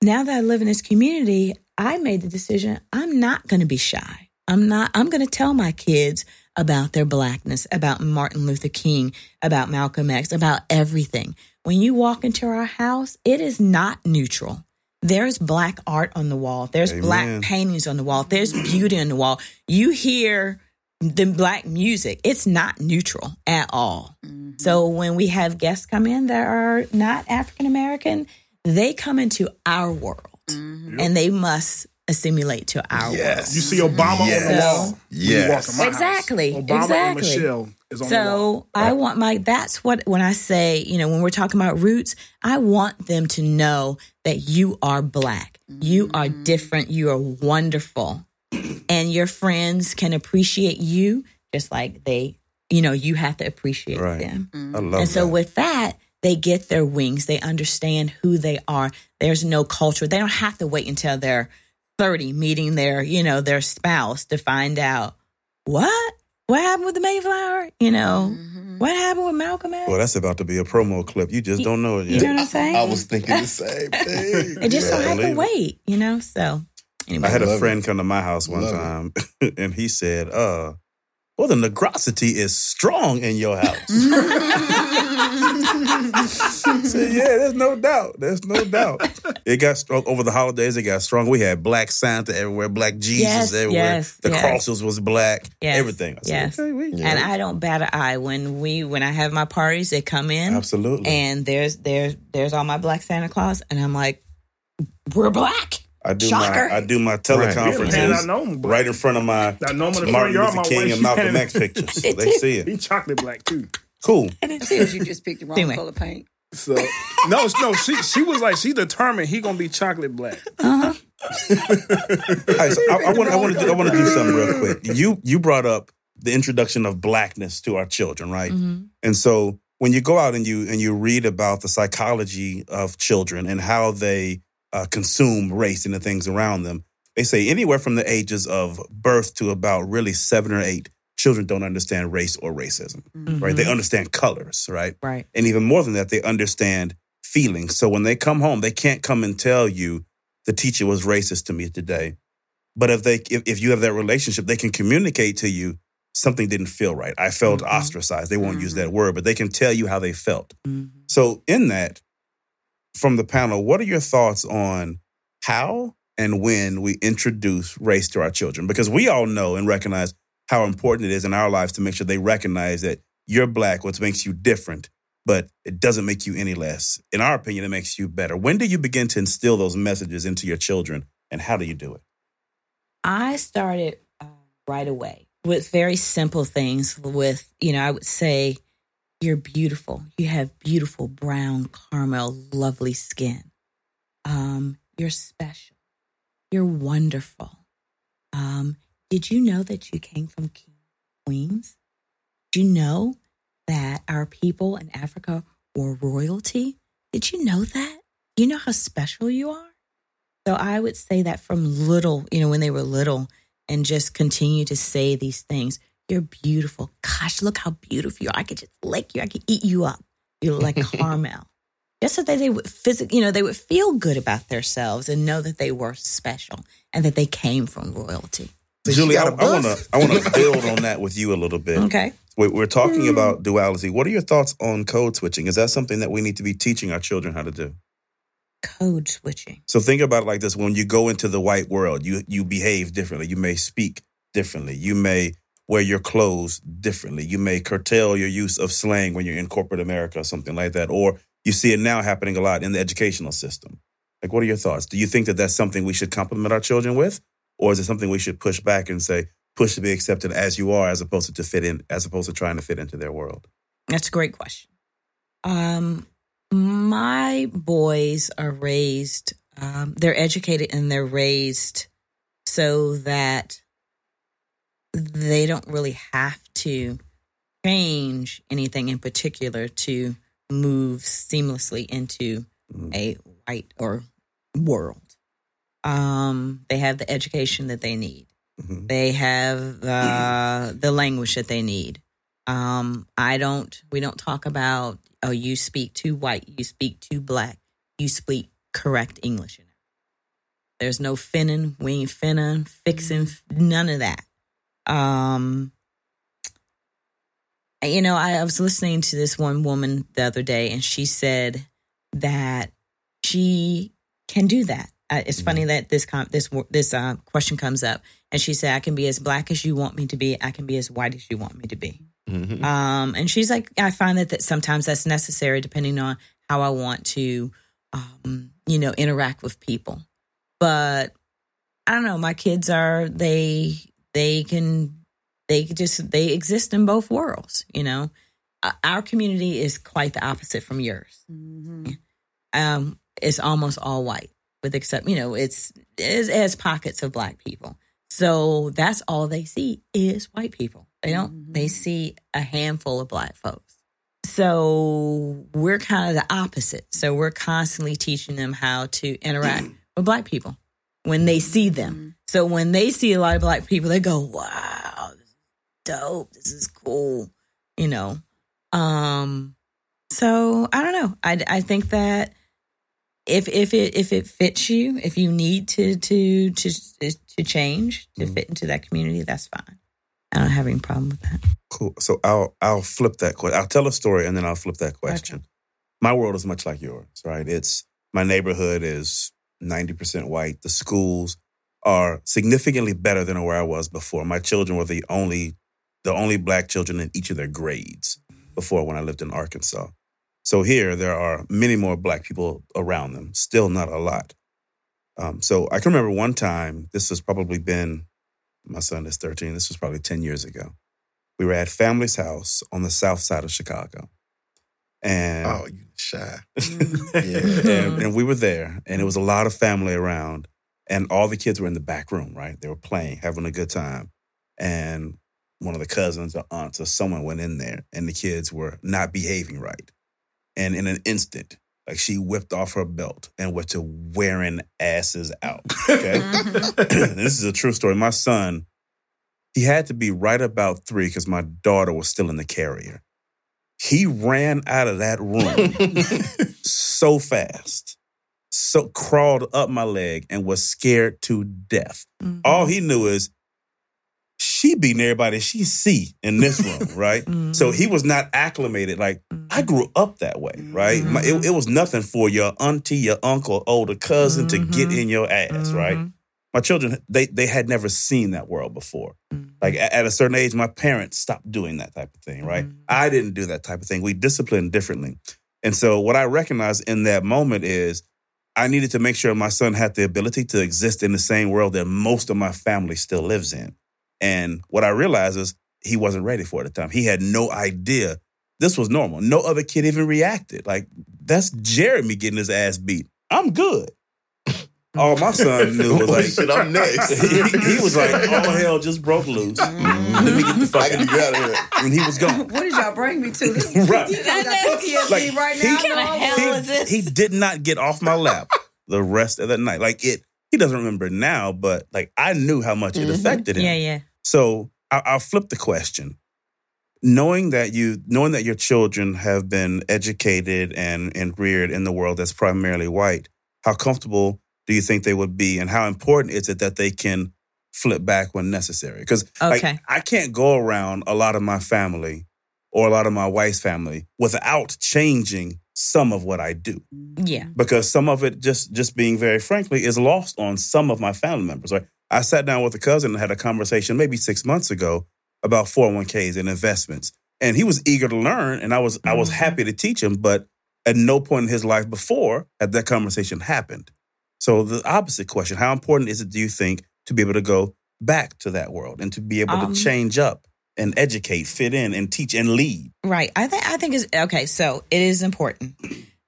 [SPEAKER 5] now that I live in this community, I made the decision I'm not going to be shy. I'm not, I'm going to tell my kids about their blackness, about Martin Luther King, about Malcolm X, about everything. When you walk into our house, it is not neutral. There's black art on the wall. There's
[SPEAKER 1] Amen.
[SPEAKER 5] black paintings on the wall. There's beauty on the wall. You hear the black music. It's not neutral at all. Mm-hmm. So when we have guests come in that are not African American, they come into our world mm-hmm. and they must assimilate to our world.
[SPEAKER 2] Yes.
[SPEAKER 6] You see Obama on the wall. when you walk
[SPEAKER 2] Yes.
[SPEAKER 6] in my house.
[SPEAKER 5] Exactly,
[SPEAKER 6] and
[SPEAKER 5] exactly.
[SPEAKER 6] Michelle is on
[SPEAKER 5] world.
[SPEAKER 6] the wall.
[SPEAKER 5] So I want my, that's what, when I say, you know, when we're talking about roots, I want them to know that you are black. You are mm-hmm. different. You are wonderful. And your friends can appreciate you just like they, you know, you have to appreciate
[SPEAKER 1] Right.
[SPEAKER 5] them.
[SPEAKER 1] I love
[SPEAKER 5] And so
[SPEAKER 1] that.
[SPEAKER 5] with that, they get their wings. They understand who they are. There's no culture. They don't have to wait until they're 30 meeting their, you know, their spouse to find out what? What happened with the Mayflower? You know, mm-hmm. what happened with Malcolm X?
[SPEAKER 1] well, that's about to be a promo clip. You just don't know it
[SPEAKER 5] You know what I'm saying?
[SPEAKER 2] I was thinking the same *laughs* thing.
[SPEAKER 5] it just
[SPEAKER 1] Yeah,
[SPEAKER 5] don't have to wait, you know? So anyway.
[SPEAKER 1] I had a
[SPEAKER 2] Love
[SPEAKER 1] friend come to my house one
[SPEAKER 2] Love it.
[SPEAKER 1] time, *laughs* and he said, "Uh, well, the negrosity is strong in your house." I *laughs* said, "Yeah, there's no doubt. There's no doubt. It got strong over the holidays. It got strong. We had black Santa everywhere, black Jesus
[SPEAKER 5] Yes,
[SPEAKER 1] everywhere.
[SPEAKER 5] yes,
[SPEAKER 1] the
[SPEAKER 5] yes.
[SPEAKER 1] crosses was black.
[SPEAKER 5] Yes,
[SPEAKER 1] Everything. I said,
[SPEAKER 5] yes.
[SPEAKER 1] okay, we,
[SPEAKER 5] And I don't bat an eye when we when I have my parties. They come in,
[SPEAKER 1] absolutely.
[SPEAKER 5] and there's there's there's all my black Santa Claus, and I'm like, we're black.
[SPEAKER 1] I do
[SPEAKER 5] Shocker.
[SPEAKER 1] my I do my
[SPEAKER 6] Yeah,
[SPEAKER 1] teleconferences
[SPEAKER 6] man, I know him,
[SPEAKER 1] right in front of my
[SPEAKER 6] I know him in the front
[SPEAKER 1] Martin. Luther
[SPEAKER 6] My
[SPEAKER 1] King
[SPEAKER 6] wife,
[SPEAKER 1] and *laughs* Malcolm X pictures. So they see it.
[SPEAKER 6] He chocolate black too.
[SPEAKER 1] Cool.
[SPEAKER 3] And it says you just picked the wrong
[SPEAKER 5] Anyway.
[SPEAKER 3] color paint.
[SPEAKER 6] So no, no, she she was like she determined he gonna be chocolate black. *laughs*
[SPEAKER 1] All right, so I, I want I want to I want to do *laughs* something real quick. You you brought up the introduction of blackness to our children, right?
[SPEAKER 5] Mm-hmm.
[SPEAKER 1] And so when you go out and you and you read about the psychology of children and how they uh, consume race and the things around them, they say anywhere from the ages of birth to about really seven or eight, children don't understand race or racism, right? They understand colors, right?
[SPEAKER 5] Right.
[SPEAKER 1] And even more than that, they understand feelings. So when they come home, they can't come and tell you the teacher was racist to me today. But if they if, if you have that relationship, they can communicate to you something didn't feel right. I felt
[SPEAKER 5] Mhm.
[SPEAKER 1] ostracized. They won't use that word, but they can tell you how they felt.
[SPEAKER 5] Mhm.
[SPEAKER 1] So in that, from the panel, what are your thoughts on how and when we introduce race to our children? Because we all know and recognize how important it is in our lives to make sure they recognize that you're black, what makes you different, but it doesn't make you any less. In our opinion, it makes you better. When do you begin to instill those messages into your children, and how do you do it?
[SPEAKER 5] I started uh, right away with very simple things. With, you know, I would say, You're beautiful. You have beautiful brown, caramel, lovely skin. Um, you're special. You're wonderful. Um, did you know that you came from queens? Did you know that our people in Africa were royalty? Did you know that? You know how special you are? So I would say that from little, you know, when they were little, and just continue to say these things. You're beautiful. Gosh, look how beautiful you are. I could just lick you. I could eat you up. You look like *laughs* caramel. just so that they would physically, you know, they would feel good about themselves and know that they were special and that they came from royalty.
[SPEAKER 2] So
[SPEAKER 1] Julie, I,
[SPEAKER 2] got
[SPEAKER 1] want to I want to *laughs* build on that with you a little bit.
[SPEAKER 5] Okay.
[SPEAKER 1] We're, we're talking
[SPEAKER 5] Hmm.
[SPEAKER 1] about duality. What are your thoughts on code switching? Is that something that we need to be teaching our children how to do?
[SPEAKER 5] Code switching.
[SPEAKER 1] So think about it like this: when you go into the white world, you you behave differently. You may speak differently. You may wear your clothes differently. You may curtail your use of slang when you're in corporate America or something like that. Or you see it now happening a lot in the educational system. Like, what are your thoughts? Do you think that that's something we should compliment our children with, or is it something we should push back and say push to be accepted as you are, as opposed to, to fit in, as opposed to trying to fit into their world?
[SPEAKER 5] That's a great question. Um, my boys are raised, um, they're educated and they're raised so that they don't really have to change anything in particular to move seamlessly into
[SPEAKER 1] Mhm.
[SPEAKER 5] a white or world. Um, they have the education that they need.
[SPEAKER 1] Mhm.
[SPEAKER 5] They have uh, the language that they need. Um, I don't. We don't talk about. Oh, you speak too white. You speak too black. You speak correct English. There's no finning. We ain't finning, fixing, none of that. Um, you know, I, I was listening to this one woman the other day, and she said that she can do that. Uh, it's funny that this com- this this uh, question comes up, and she said, "I can be as black as you want me to be. I can be as white as you want me to be."
[SPEAKER 2] Mhm.
[SPEAKER 5] Um, and she's like, I find that, that sometimes that's necessary depending on how I want to, um, you know, interact with people. But I don't know. My kids are they they can they just they exist in both worlds. You know, Uh, our community is quite the opposite from yours. Um, it's almost all white, with except you know it's it has pockets of black people. So that's all they see is white people. They don't. They see a handful of black folks. So we're kind of the opposite. So we're constantly teaching them how to interact *clears throat* with black people when they see them. So when they see a lot of black people, they go, "Wow, this is dope. This is cool." You know. Um. So I don't know. I I think that if if it if it fits you, if you need to to to to change to fit into that community, that's fine. I don't have any problem with that.
[SPEAKER 1] Cool. So I'll I'll flip that question. I'll tell a story and then I'll flip that question. My world is much like yours, right? It's my neighborhood is ninety percent white. The schools are significantly better than where I was before. My children were the only the only black children in each of their grades before when I lived in Arkansas. So here there are many more black people around them. Still not a lot. Um, so I can remember one time. This has probably been my son is thirteen. This was probably ten years ago we were at family's house on the south side of Chicago. And,
[SPEAKER 2] Oh, you shy. *laughs*
[SPEAKER 1] and mm-hmm. and we were there and it was a lot of family around and all the kids were in the back room, right? They were playing, having a good time. And one of the cousins or aunts or someone went in there and the kids were not behaving right. And in an instant, like she whipped off her belt and went to wearing asses out. Okay. Mm-hmm. *clears throat* this is a true story. My son, he had to be right about three because my daughter was still in the carrier. He ran out of that room *laughs* so fast, so crawled up my leg and was scared to death. Mm-hmm. All he knew is she beating everybody she see in this room, *laughs* right? So mm-hmm. he was not acclimated. Like I mm-hmm. grew up that way, right? My, it, it was nothing for your auntie, your uncle, older cousin to get in your ass, right? My children, they they had never seen that world before. Mm-hmm. Like a- at a certain age, my parents stopped doing that type of thing, right? Mm-hmm. I didn't do that type of thing. We disciplined differently. And so what I recognized in that moment is I needed to make sure my son had the ability to exist in the same world that most of my family still lives in. And what I realized is he wasn't ready for it at the time. He had no idea this was normal. No other kid even reacted. Like, that's Jeremy getting his ass beat. I'm good. All my son knew was
[SPEAKER 2] Oh,
[SPEAKER 1] like,
[SPEAKER 2] shit, I'm next. *laughs*
[SPEAKER 1] he, he was like, all hell just broke loose. Mm-hmm. Let me get the fuck
[SPEAKER 2] I gotta get out of here.
[SPEAKER 1] And he was gone.
[SPEAKER 3] What did y'all bring me to? *laughs* This
[SPEAKER 1] Right.
[SPEAKER 3] you guys got PTSD
[SPEAKER 1] Like,
[SPEAKER 3] right
[SPEAKER 1] he-
[SPEAKER 3] now.
[SPEAKER 1] What
[SPEAKER 5] kind of hell
[SPEAKER 1] he,
[SPEAKER 5] is this?
[SPEAKER 1] he did not get off my lap the rest of the night. Like it, he doesn't remember now, but like I knew how much it mm-hmm. affected him.
[SPEAKER 5] Yeah, yeah.
[SPEAKER 1] So I, I'll flip the question. knowing that you knowing that your children have been educated and and reared in the world that's primarily white how comfortable do you think they would be and how important is it that they can flip back when necessary because
[SPEAKER 5] Okay.
[SPEAKER 1] i can't go around a lot of my family or a lot of my wife's family without changing some of what i do
[SPEAKER 5] Yeah.
[SPEAKER 1] because some of it just just being very frankly is lost on some of my family members right i sat down with a cousin and had a conversation maybe six months ago about 401ks and investments and he was eager to learn and i was i was
[SPEAKER 5] Mhm.
[SPEAKER 1] happy to teach him but at no point in his life before had that conversation happened so the opposite question how important is it do you think to be able to go back to that world and to be able
[SPEAKER 5] Um,
[SPEAKER 1] to change up and educate fit in and teach and lead
[SPEAKER 5] Right. I think I think is okay. So it is important,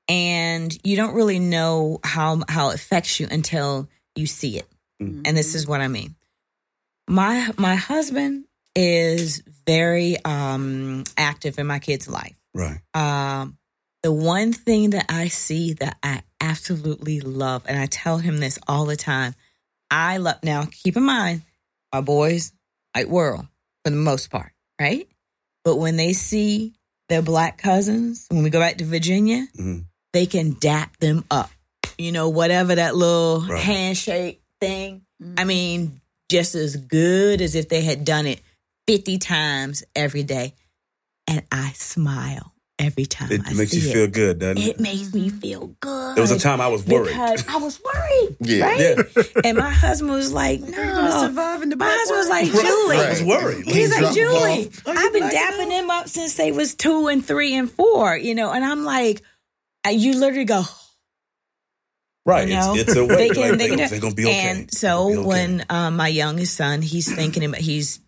[SPEAKER 5] and you don't really know how how it affects you until you see it.
[SPEAKER 1] Mhm.
[SPEAKER 5] And this is what I mean. My my husband is very um active in my kids' life.
[SPEAKER 1] right
[SPEAKER 5] Um, the one thing that I see that I absolutely love, and I tell him this all the time, I love. Now, keep in mind, my boys, white world for the most part, right? But when they see their black cousins, when we go back to Virginia,
[SPEAKER 1] Mhm.
[SPEAKER 5] they can dap them up. You know, whatever that little
[SPEAKER 1] Right.
[SPEAKER 5] handshake thing. I mean, just as good as if they had done it 50 times every day. And I smile every time
[SPEAKER 1] it
[SPEAKER 5] I
[SPEAKER 1] makes
[SPEAKER 5] see
[SPEAKER 1] you
[SPEAKER 5] it.
[SPEAKER 1] feel good doesn't it
[SPEAKER 5] It makes me feel good.
[SPEAKER 1] there was a time i was worried
[SPEAKER 5] Because I was worried. *laughs*
[SPEAKER 2] Yeah.
[SPEAKER 5] Right? And my husband was like, no.
[SPEAKER 3] You're gonna survive in the
[SPEAKER 5] My husband was like, Julie.
[SPEAKER 1] i was worried
[SPEAKER 5] He's like, Julie,
[SPEAKER 2] off.
[SPEAKER 3] Are you
[SPEAKER 5] I've been
[SPEAKER 3] black
[SPEAKER 5] dapping
[SPEAKER 3] enough?
[SPEAKER 5] them up since they was two and three and four, you know, and I'm like, uh, you literally go,
[SPEAKER 1] Right.
[SPEAKER 5] you know,
[SPEAKER 1] It's, it's a way
[SPEAKER 5] they
[SPEAKER 1] to
[SPEAKER 5] can,
[SPEAKER 1] like,
[SPEAKER 5] they
[SPEAKER 1] they
[SPEAKER 5] can,
[SPEAKER 1] gonna, gonna be okay.
[SPEAKER 5] And so
[SPEAKER 1] okay.
[SPEAKER 5] when um, my youngest son, he's thinking about, he's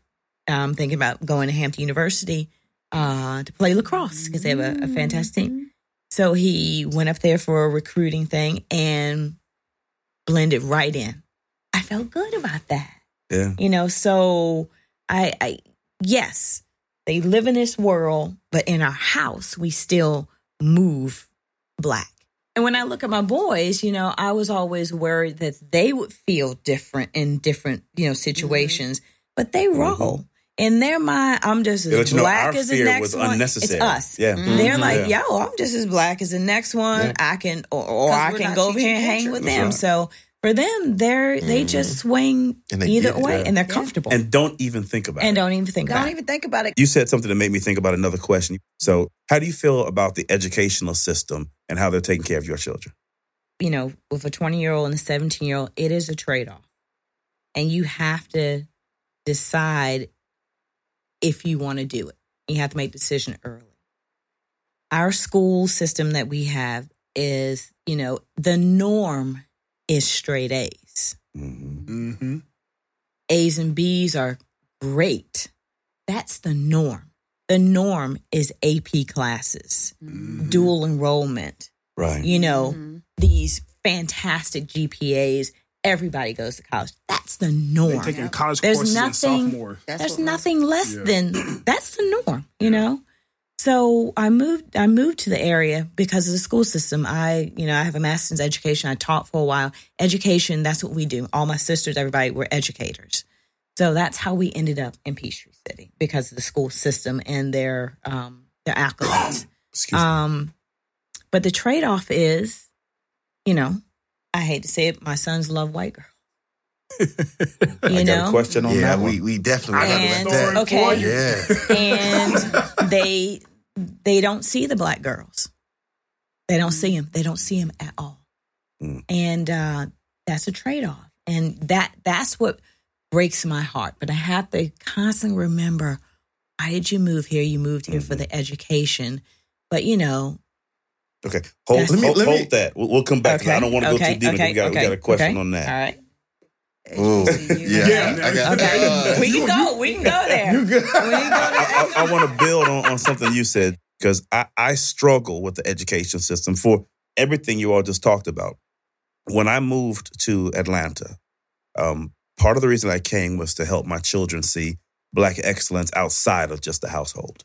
[SPEAKER 5] um, thinking about going to Hampton University uh, to play lacrosse because they have a, a fantastic team. Mm. So he went up there for a recruiting thing and blended right in. I felt good about that.
[SPEAKER 1] yeah.
[SPEAKER 5] You know, so I, I yes, they live in this world, but in our house we still move black. And when I look at my boys, you know, I was always worried that they would feel different in different, you know, mm-hmm. situations, but they mm-hmm. roll. In their mind, I'm just as
[SPEAKER 1] Yeah, but you know,
[SPEAKER 5] black as the next
[SPEAKER 1] was
[SPEAKER 5] one.
[SPEAKER 1] unnecessary.
[SPEAKER 5] It's us.
[SPEAKER 1] Yeah.
[SPEAKER 5] They're
[SPEAKER 1] Mhm.
[SPEAKER 5] like,
[SPEAKER 1] Yeah.
[SPEAKER 5] yo, I'm just as black as the next one.
[SPEAKER 2] Yeah.
[SPEAKER 5] I can, or, or
[SPEAKER 3] 'Cause
[SPEAKER 5] I can go over here and hang with
[SPEAKER 1] That's
[SPEAKER 5] them.
[SPEAKER 1] right.
[SPEAKER 5] So for them, they're they just swing
[SPEAKER 2] And they
[SPEAKER 5] either
[SPEAKER 2] get it,
[SPEAKER 5] way,
[SPEAKER 2] yeah.
[SPEAKER 5] and they're
[SPEAKER 3] Yeah.
[SPEAKER 5] comfortable,
[SPEAKER 1] And don't even think about
[SPEAKER 5] and
[SPEAKER 1] it.
[SPEAKER 5] don't even think
[SPEAKER 3] Don't
[SPEAKER 5] about it.
[SPEAKER 3] even think about it.
[SPEAKER 1] You said something that made me think about another question. So, how do you feel about the educational system and how they're taking care of your children?
[SPEAKER 5] You know, with a 20 year old and a 17 year old, it is a trade off, and you have to decide if you want to do it. You have to make a decision early. Our school system that we have is, you know, the norm is straight A's.
[SPEAKER 1] Mm-hmm.
[SPEAKER 6] Mm-hmm.
[SPEAKER 5] A's and B's are great. That's the norm. The norm is AP classes, dual enrollment,
[SPEAKER 1] Right.
[SPEAKER 5] you know,
[SPEAKER 3] Mhm.
[SPEAKER 5] these fantastic GPAs. Everybody goes to college. That's the
[SPEAKER 6] They're
[SPEAKER 5] norm.
[SPEAKER 6] taking college
[SPEAKER 5] There's
[SPEAKER 6] courses in
[SPEAKER 5] nothing-
[SPEAKER 6] sophomore.
[SPEAKER 3] That's
[SPEAKER 5] There's
[SPEAKER 3] what we're-
[SPEAKER 5] nothing less
[SPEAKER 6] Yeah.
[SPEAKER 5] than *clears throat* that's the norm, you know? So I moved I moved to the area because of the school system. I, you know, I have a master's in education. I taught for a while. Education, that's what we do. All my sisters, everybody were educators. So that's how we ended up in Peachtree City because of the school system and their um their accolades.
[SPEAKER 1] Excuse me.
[SPEAKER 5] Um, but the trade off is, you know, I hate to say it, my sons love white girls. *laughs* You
[SPEAKER 1] I got
[SPEAKER 5] know,
[SPEAKER 1] a question on
[SPEAKER 2] Yeah,
[SPEAKER 1] that one.
[SPEAKER 2] we we definitely
[SPEAKER 6] I got a
[SPEAKER 5] And-
[SPEAKER 2] got that.
[SPEAKER 5] okay.
[SPEAKER 2] Yeah.
[SPEAKER 5] and *laughs* they they don't see the black girls. They don't see them. They don't see them at all.
[SPEAKER 1] Mm.
[SPEAKER 5] And uh, that's a trade off. And that that's what breaks my heart. But I have to constantly remember why did you move here? You moved here for
[SPEAKER 1] Mm-hmm.
[SPEAKER 5] the education. But you know,
[SPEAKER 1] Okay. Hold,
[SPEAKER 5] That's-
[SPEAKER 1] hold,
[SPEAKER 2] Let me-
[SPEAKER 1] hold that. We'll, we'll come back. 'cause I don't want to
[SPEAKER 5] okay,
[SPEAKER 1] go too deep.
[SPEAKER 5] Okay,
[SPEAKER 1] we, got,
[SPEAKER 5] okay,
[SPEAKER 1] we got a question
[SPEAKER 5] okay.
[SPEAKER 1] on that.
[SPEAKER 5] All right.
[SPEAKER 2] Ooh, yeah,
[SPEAKER 6] Yeah,
[SPEAKER 2] I got
[SPEAKER 5] Okay.
[SPEAKER 2] uh, *laughs*
[SPEAKER 5] we can go. *laughs* We can go there.
[SPEAKER 6] You good?
[SPEAKER 5] Go.
[SPEAKER 1] I, I, I want to build on, on something you said because I, I struggle with the education system for everything you all just talked about. When I moved to Atlanta, um, part of the reason I came was to help my children see Black excellence outside of just the household.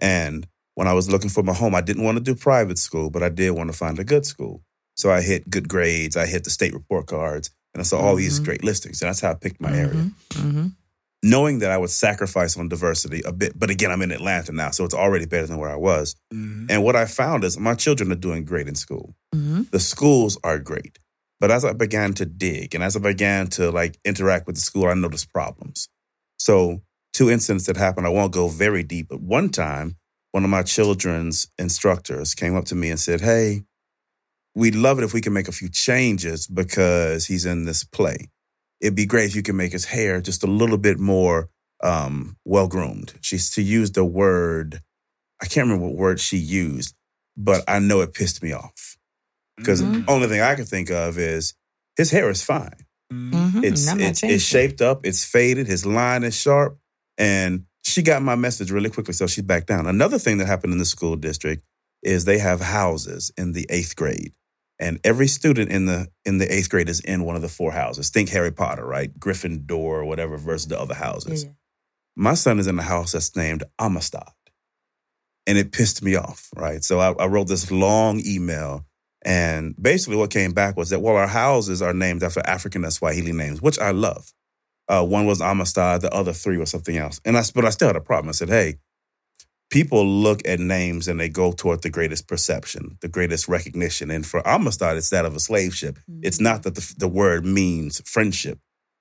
[SPEAKER 1] And when I was looking for my home, I didn't want to do private school, but I did want to find a good school. So I hit good grades, I hit the state report cards, and I saw all these
[SPEAKER 5] Mhm.
[SPEAKER 1] great listings. And that's how I picked my area.
[SPEAKER 5] Mhm, mhm.
[SPEAKER 1] knowing that I would sacrifice on diversity a bit. But again, I'm in Atlanta now, so it's already better than where I was.
[SPEAKER 6] Mhm.
[SPEAKER 1] And what I found is my children are doing great in school. The schools are great. But as I began to dig and as I began to like interact with the school, I noticed problems. So two incidents that happened, I won't go very deep, but one time, one of my children's instructors came up to me and said, Hey, we'd love it if we can make a few changes because he's in this play. It'd be great if you can make his hair just a little bit more um, well groomed. She's to use the word, I can't remember what word she used, but I know it pissed me off. Because
[SPEAKER 5] Mhm.
[SPEAKER 1] the only thing I could think of is his hair is fine.
[SPEAKER 5] Mhm.
[SPEAKER 1] It's it's, it's shaped up, it's faded, his line is sharp, and she got my message really quickly, so she backed down. Another thing that happened in the school district is they have houses in the eighth grade, and every student in the in the eighth grade is in one of the four houses. Think Harry Potter, right? Gryffindor or whatever versus the other houses.
[SPEAKER 5] Yeah.
[SPEAKER 1] My son is in a house that's named Amistad, and it pissed me off, right? So I, I wrote this long email. And basically, what came back was that, well, our houses are named after African and Swahili names, which I love. Uh, one was Amistad, the other three was something else. And I, but I still had a problem. I said, hey, people look at names and they go toward the greatest perception, the greatest recognition. And for Amistad, it's that of a slave ship. It's not that the, the word means friendship.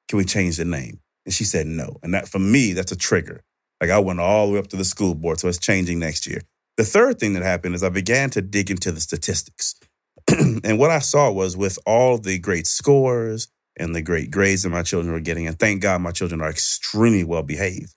[SPEAKER 1] Can we change the name? And she said no. And that for me, that's a trigger. Like I went all the way up to the school board, so it's changing next year. The third thing that happened is I began to dig into the statistics. *clears throat* and what I saw was with all the great scores and the great grades that my children were getting, and thank God my children are extremely well behaved.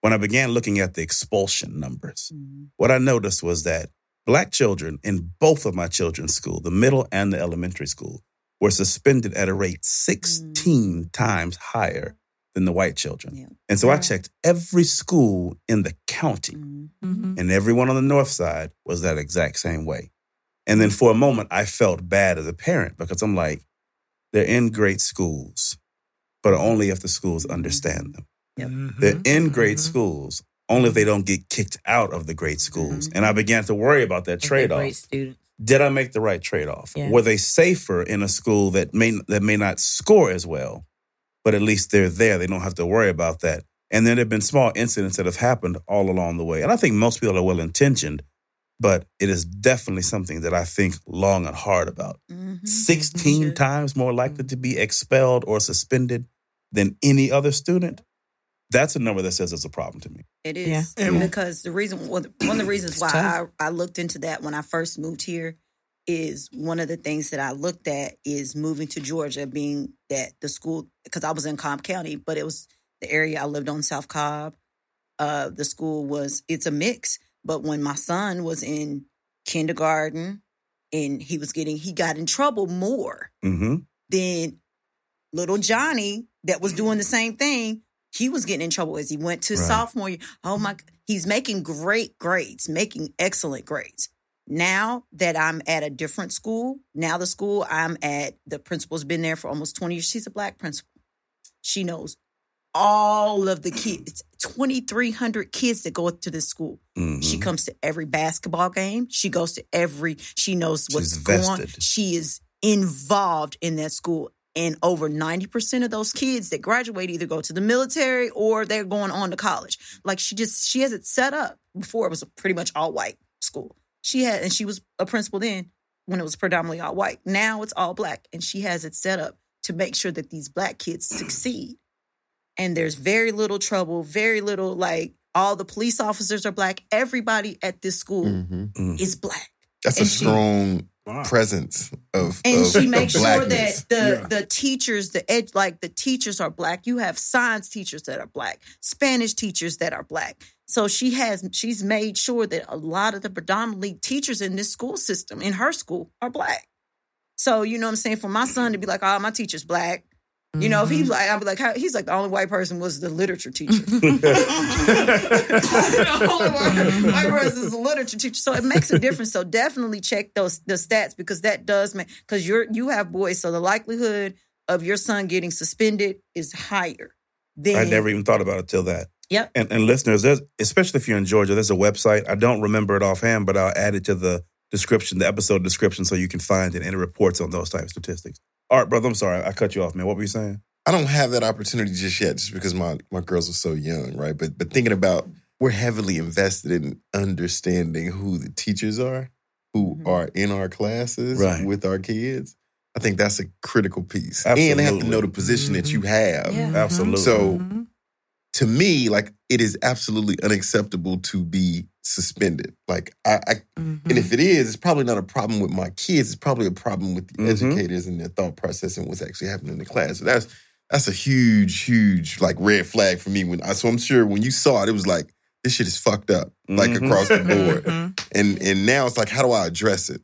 [SPEAKER 1] When I began looking at the expulsion numbers, mm-hmm. what I noticed was that black children in both of my children's school, the middle and the elementary school, were suspended at a rate mm. 16 times higher than the white children.
[SPEAKER 3] Yeah.
[SPEAKER 1] And so I checked every school in the county,
[SPEAKER 5] Mhm.
[SPEAKER 1] and everyone on the north side was that exact same way. And then mm-hmm. for a moment, I felt bad as a parent because I'm like, they're in great schools, but only if the schools understand them.
[SPEAKER 6] Mhm.
[SPEAKER 1] They're in great
[SPEAKER 5] Mhm.
[SPEAKER 1] schools only if they don't get kicked out of the great schools.
[SPEAKER 3] Mhm.
[SPEAKER 1] And I began to worry about that trade off. Did I make the right trade off?
[SPEAKER 5] Yeah.
[SPEAKER 1] Were they safer in a school that may that may not score as well, but at least they're there. They don't have to worry about that. And then there have been small incidents that have happened all along the way. And I think most people are well intentioned, but it is definitely something that I think long and hard about.
[SPEAKER 3] Mhm.
[SPEAKER 1] 16
[SPEAKER 3] Sure.
[SPEAKER 1] times more likely to be expelled or suspended than any other student. That's a number that says it's a problem to me.
[SPEAKER 3] It is
[SPEAKER 5] Yeah.
[SPEAKER 6] And-
[SPEAKER 3] because the reason one one of the reasons why. I, I looked into that when I first moved here is one of the things that I looked at is moving to Georgia, being that the school because I was in Cobb County, but it was the area I lived on South Cobb. Uh, the school was it's a mix, but when my son was in kindergarten and he was getting he got in trouble more
[SPEAKER 1] hmm
[SPEAKER 3] then little Johnny that was doing the same thing, he was getting in trouble as he went to
[SPEAKER 1] Right.
[SPEAKER 3] sophomore year. Oh my, he's making great grades, making excellent grades. Now that I'm at a different school, now the school I'm at, the principal's been there for almost 20 years. She's a black principal. She knows all of the kids, 2,300 kids that go to this school.
[SPEAKER 1] Mm-hmm.
[SPEAKER 3] She comes to every basketball game. She goes to every, she knows what's going on. She is involved in that school. And over 90% of those kids that graduate either go to the military or they're going on to college. Like she just, she has it set up. Before it was a pretty much all white school. She had, and she was a principal then when it was predominantly all white. Now it's all black. And she has it set up to make sure that these black kids succeed. And there's very little trouble, very little like all the police officers are black. Everybody at this school
[SPEAKER 2] Mhm.
[SPEAKER 3] is black.
[SPEAKER 2] That's a
[SPEAKER 3] And she-
[SPEAKER 2] strong
[SPEAKER 6] Wow.
[SPEAKER 2] presence of
[SPEAKER 3] and
[SPEAKER 2] of,
[SPEAKER 3] she makes sure that the
[SPEAKER 6] Yeah.
[SPEAKER 3] the teachers the ed like the teachers are black you have science teachers that are black spanish teachers that are black so she has she's made sure that a lot of the predominantly teachers in this school system in her school are black so you know what i'm saying for my son to be like oh my teacher's black you know if he's mm-hmm. like i'd be like how, he's like the only white person was the literature teacher *laughs* *laughs* the only white, white person is a literature teacher. So it makes a difference. So definitely check those the stats because that does make because you're you have boys, so the likelihood of your son getting suspended is higher. Than
[SPEAKER 1] I never even thought about it till that.
[SPEAKER 3] Yep.
[SPEAKER 1] And, and listeners, there's especially if you're in Georgia, there's a website. I don't remember it offhand, but I'll add it to the description, the episode description, so you can find it and it reports on those type of statistics. All right, brother, I'm sorry, I cut you off, man. What were you saying?
[SPEAKER 2] I don't have that opportunity just yet, just because my my girls are so young, right? But but thinking about we're heavily invested in understanding who the teachers are, who
[SPEAKER 3] Mm-hmm.
[SPEAKER 2] are in our classes
[SPEAKER 1] Right.
[SPEAKER 2] with our kids. I think that's a critical piece, and they have to know the position that you have.
[SPEAKER 3] Yeah.
[SPEAKER 1] Absolutely.
[SPEAKER 2] So
[SPEAKER 5] Mhm.
[SPEAKER 2] To me, like it is absolutely unacceptable to be suspended. Like I, I
[SPEAKER 5] Mhm.
[SPEAKER 2] and if it is, it's probably not a problem with my kids. It's probably a problem with the
[SPEAKER 1] Mhm.
[SPEAKER 2] educators and their thought process and what's actually happening in the class. So that's that's a huge, huge like red flag for me. When I so I'm sure when you saw it, it was like this shit is fucked up, like
[SPEAKER 1] Mhm.
[SPEAKER 2] across the board.
[SPEAKER 5] Mhm.
[SPEAKER 2] And and now it's like, how do I address it?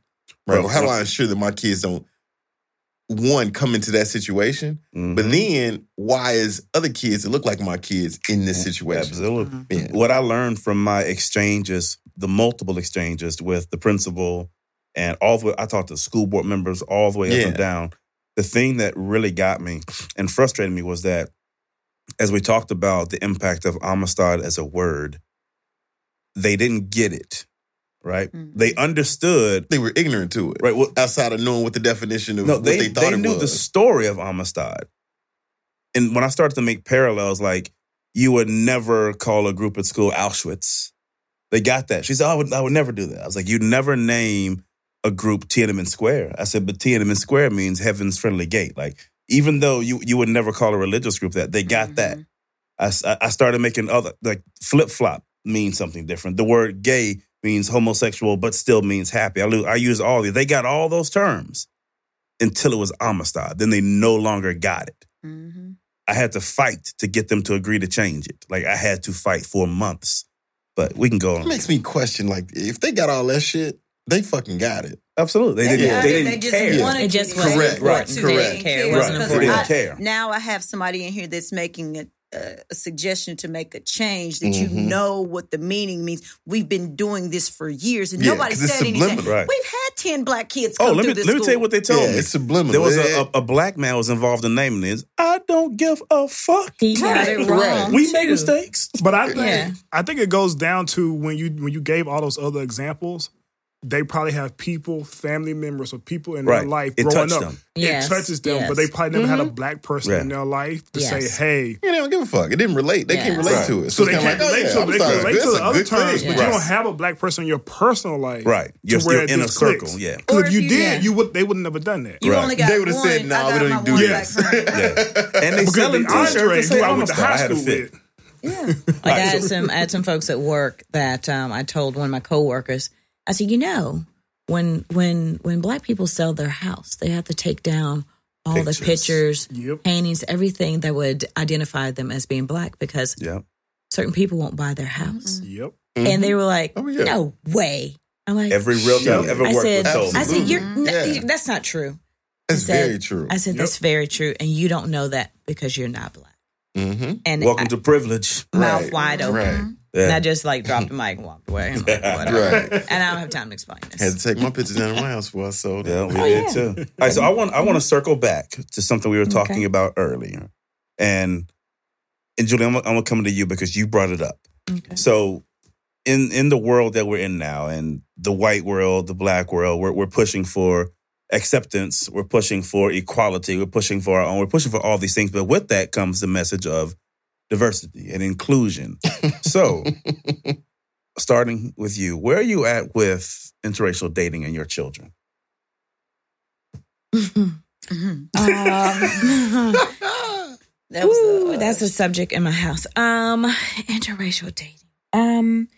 [SPEAKER 2] Right?
[SPEAKER 1] Well,
[SPEAKER 2] how do I ensure that my kids don't one come into that situation?
[SPEAKER 1] Mhm.
[SPEAKER 2] But then why is other kids that look like my kids in this situation?
[SPEAKER 1] Absolutely.
[SPEAKER 2] Yeah.
[SPEAKER 1] What I learned from my exchanges, the multiple exchanges with the principal and all the way, I talked to school board members all the way up and down. The thing that really got me and frustrated me was that as we talked about the impact of Amistad as a word, they didn't get it, right?
[SPEAKER 3] Mhm.
[SPEAKER 1] They understood,
[SPEAKER 2] They were ignorant to it.
[SPEAKER 1] right? Well,
[SPEAKER 2] Outside of knowing what the definition of
[SPEAKER 1] no,
[SPEAKER 2] what
[SPEAKER 1] they,
[SPEAKER 2] they,
[SPEAKER 1] they,
[SPEAKER 2] thought it
[SPEAKER 1] knew
[SPEAKER 2] was.
[SPEAKER 1] the story of Amistad. And when I started to make parallels, like you would never call a group at school Auschwitz. They got that. She said, I would, I would never do that. I was like, you'd never name a group Tiananmen Square. I said, but Tiananmen Square means heaven's friendly gate. Like, even though you, you would never call a religious group that, they got that. I, I started making other, like flip flop means something different. The word gay means homosexual, but still means happy. I, lo- I use all these. They got all those terms until it was Amistad. Then they no longer got it.
[SPEAKER 3] Mhm.
[SPEAKER 1] I had to fight to get them to agree to change it. Like I had to fight for months. But we can go on.
[SPEAKER 2] It
[SPEAKER 1] on.
[SPEAKER 2] makes me question, like, if they got all that shit, they fucking got it.
[SPEAKER 1] Absolutely. They
[SPEAKER 3] They
[SPEAKER 1] didn't,
[SPEAKER 2] got
[SPEAKER 1] they
[SPEAKER 2] it.
[SPEAKER 1] didn't
[SPEAKER 3] They just
[SPEAKER 1] care.
[SPEAKER 3] wanted
[SPEAKER 5] It just
[SPEAKER 3] you to
[SPEAKER 5] wasn't
[SPEAKER 2] Correct,
[SPEAKER 5] important.
[SPEAKER 2] right,
[SPEAKER 5] They
[SPEAKER 2] correct.
[SPEAKER 5] didn't care.
[SPEAKER 3] Right.
[SPEAKER 5] wasn't
[SPEAKER 1] They didn't
[SPEAKER 5] important.
[SPEAKER 3] I-
[SPEAKER 1] care.
[SPEAKER 3] Now I have somebody in here that's making a, a, a suggestion to make a change that you
[SPEAKER 2] Mhm.
[SPEAKER 3] know what the meaning means. We've been doing this for years and
[SPEAKER 2] Yeah,
[SPEAKER 3] nobody
[SPEAKER 2] 'cause it's
[SPEAKER 3] said anything.
[SPEAKER 1] Right.
[SPEAKER 3] We've had 10 black kids come
[SPEAKER 1] Oh, let me
[SPEAKER 3] this
[SPEAKER 1] let me tell you what they told
[SPEAKER 2] yeah,
[SPEAKER 1] me.
[SPEAKER 2] it's subliminal.
[SPEAKER 1] There was a, a, a black man was involved in naming this. I don't give a fuck.
[SPEAKER 5] He got it
[SPEAKER 2] Right.
[SPEAKER 5] wrong.
[SPEAKER 1] We make
[SPEAKER 5] too.
[SPEAKER 1] mistakes.
[SPEAKER 6] But I think
[SPEAKER 5] Yeah.
[SPEAKER 6] I think it goes down to when you when you gave all those other examples, they probably have people, family members, or people in
[SPEAKER 1] Right.
[SPEAKER 6] their life
[SPEAKER 1] It
[SPEAKER 6] growing up.
[SPEAKER 1] them.
[SPEAKER 5] Yes,
[SPEAKER 6] It touches them,
[SPEAKER 5] yes.
[SPEAKER 6] but they probably never had a black person
[SPEAKER 1] Yeah.
[SPEAKER 6] in their life to
[SPEAKER 5] Yes.
[SPEAKER 6] say, "Hey."
[SPEAKER 2] Yeah, they don't give a fuck. It didn't relate. They can't relate
[SPEAKER 1] Right.
[SPEAKER 2] to it.
[SPEAKER 6] So
[SPEAKER 2] it's
[SPEAKER 6] they can't
[SPEAKER 2] like, oh,
[SPEAKER 6] relate
[SPEAKER 2] yeah,
[SPEAKER 6] to
[SPEAKER 2] I'm
[SPEAKER 6] they
[SPEAKER 2] sorry.
[SPEAKER 6] can relate
[SPEAKER 2] That's
[SPEAKER 6] to the other
[SPEAKER 2] good
[SPEAKER 6] terms,
[SPEAKER 2] thing.
[SPEAKER 6] but you don't have a black person in your personal life,
[SPEAKER 1] Right.
[SPEAKER 6] To
[SPEAKER 1] You're,
[SPEAKER 6] where
[SPEAKER 1] you're in a circle.
[SPEAKER 6] clicks.
[SPEAKER 1] Yeah.
[SPEAKER 6] Because if
[SPEAKER 3] if
[SPEAKER 6] you
[SPEAKER 3] you-
[SPEAKER 6] did,
[SPEAKER 3] yeah.
[SPEAKER 6] you would they would never done that.
[SPEAKER 3] You
[SPEAKER 1] Right.
[SPEAKER 3] only got
[SPEAKER 2] They would've
[SPEAKER 3] one.
[SPEAKER 2] said, "Nah,
[SPEAKER 3] I
[SPEAKER 2] we
[SPEAKER 3] got
[SPEAKER 2] don't
[SPEAKER 3] my
[SPEAKER 2] do
[SPEAKER 3] one
[SPEAKER 2] this."
[SPEAKER 3] black friend.
[SPEAKER 1] Yeah. And they *laughs*
[SPEAKER 6] Because
[SPEAKER 1] selling
[SPEAKER 6] the
[SPEAKER 1] t-shirts
[SPEAKER 6] Andre, who I went to
[SPEAKER 1] I
[SPEAKER 6] high
[SPEAKER 1] had to
[SPEAKER 6] school
[SPEAKER 1] fit.
[SPEAKER 6] with,
[SPEAKER 5] Like I had some I had some folks at work that um, I told one of my coworkers. I said, you know, when when when black people sell their house, they have to take down all
[SPEAKER 1] Pictures.
[SPEAKER 5] the pictures,
[SPEAKER 6] Yep.
[SPEAKER 5] paintings, everything that would identify them as being black because
[SPEAKER 1] Yeah.
[SPEAKER 5] certain people won't buy their house.
[SPEAKER 6] Yep.
[SPEAKER 5] And they mm-hmm. were like,
[SPEAKER 2] Oh, yeah.
[SPEAKER 5] no way. I'm like,
[SPEAKER 1] Every realtor I've
[SPEAKER 6] Yep.
[SPEAKER 1] ever
[SPEAKER 5] I
[SPEAKER 1] worked
[SPEAKER 5] said,
[SPEAKER 1] with told.
[SPEAKER 5] I said, you're, mm-hmm.
[SPEAKER 2] Absolutely.
[SPEAKER 5] n-
[SPEAKER 2] Yeah.
[SPEAKER 5] that's not true.
[SPEAKER 2] That's
[SPEAKER 5] said-
[SPEAKER 2] very true.
[SPEAKER 5] I said, that's very true. And you don't know that because you're not black.
[SPEAKER 2] Mm-hmm.
[SPEAKER 5] And
[SPEAKER 1] Welcome
[SPEAKER 5] I-
[SPEAKER 1] to privilege.
[SPEAKER 5] mouth
[SPEAKER 2] Right.
[SPEAKER 5] wide open.
[SPEAKER 2] Right.
[SPEAKER 5] And I just like dropped the mic and walked away. I'm like. *laughs*
[SPEAKER 2] Right.
[SPEAKER 5] And I don't have time to explain this.
[SPEAKER 2] Had to take my pictures down in my house before I sold it.
[SPEAKER 1] Yeah, we
[SPEAKER 5] Oh,
[SPEAKER 1] did
[SPEAKER 5] yeah.
[SPEAKER 1] too. All right, so I want I want to circle back to something we were talking
[SPEAKER 5] Okay.
[SPEAKER 1] about earlier, and and Julie, I'm, gonna- I'm gonna come to you because you brought it up.
[SPEAKER 5] Okay.
[SPEAKER 1] So, in in the world that we're in now, and the white world, the black world, we're we're pushing for acceptance, we're pushing for equality, we're pushing for our own, we're pushing for all these things. But with that comes the message of diversity and inclusion. *laughs* so, starting with you, where are you at with interracial dating and your children?
[SPEAKER 5] Um, *laughs*
[SPEAKER 3] That was
[SPEAKER 5] Ooh,
[SPEAKER 3] the,
[SPEAKER 5] that's a subject in my house. Um, interracial dating. Um,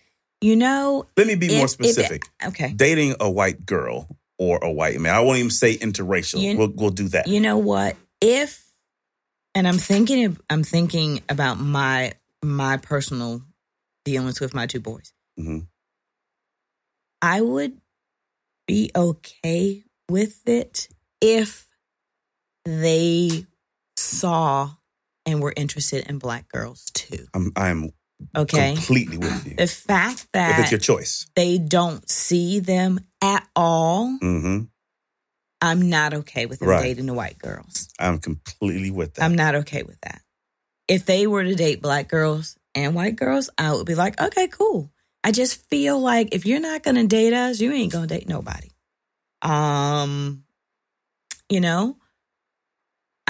[SPEAKER 5] you know,
[SPEAKER 1] Let me be more
[SPEAKER 5] if- if-
[SPEAKER 1] specific.
[SPEAKER 5] okay.
[SPEAKER 1] dating a white girl or a white man. I won't even say interracial.
[SPEAKER 5] You-
[SPEAKER 1] we'll we'll do that.
[SPEAKER 5] You know what? If and I'm thinking I'm thinking about my my personal dealings with my two boys.
[SPEAKER 1] Mhm.
[SPEAKER 5] I would be okay with it if they saw and were interested in black girls too.
[SPEAKER 1] I'm I'm
[SPEAKER 5] Okay.
[SPEAKER 1] completely with you.
[SPEAKER 5] The fact that if
[SPEAKER 1] it's your choice.
[SPEAKER 5] they don't see them at all,
[SPEAKER 1] hmm
[SPEAKER 5] I'm not okay with them
[SPEAKER 1] Right.
[SPEAKER 5] dating the white girls.
[SPEAKER 1] I'm completely with that.
[SPEAKER 5] I'm not okay with that. If they were to date black girls and white girls, I would be like, okay, cool. I just feel like if you're not gonna date us, you ain't gonna date nobody. Um, you know,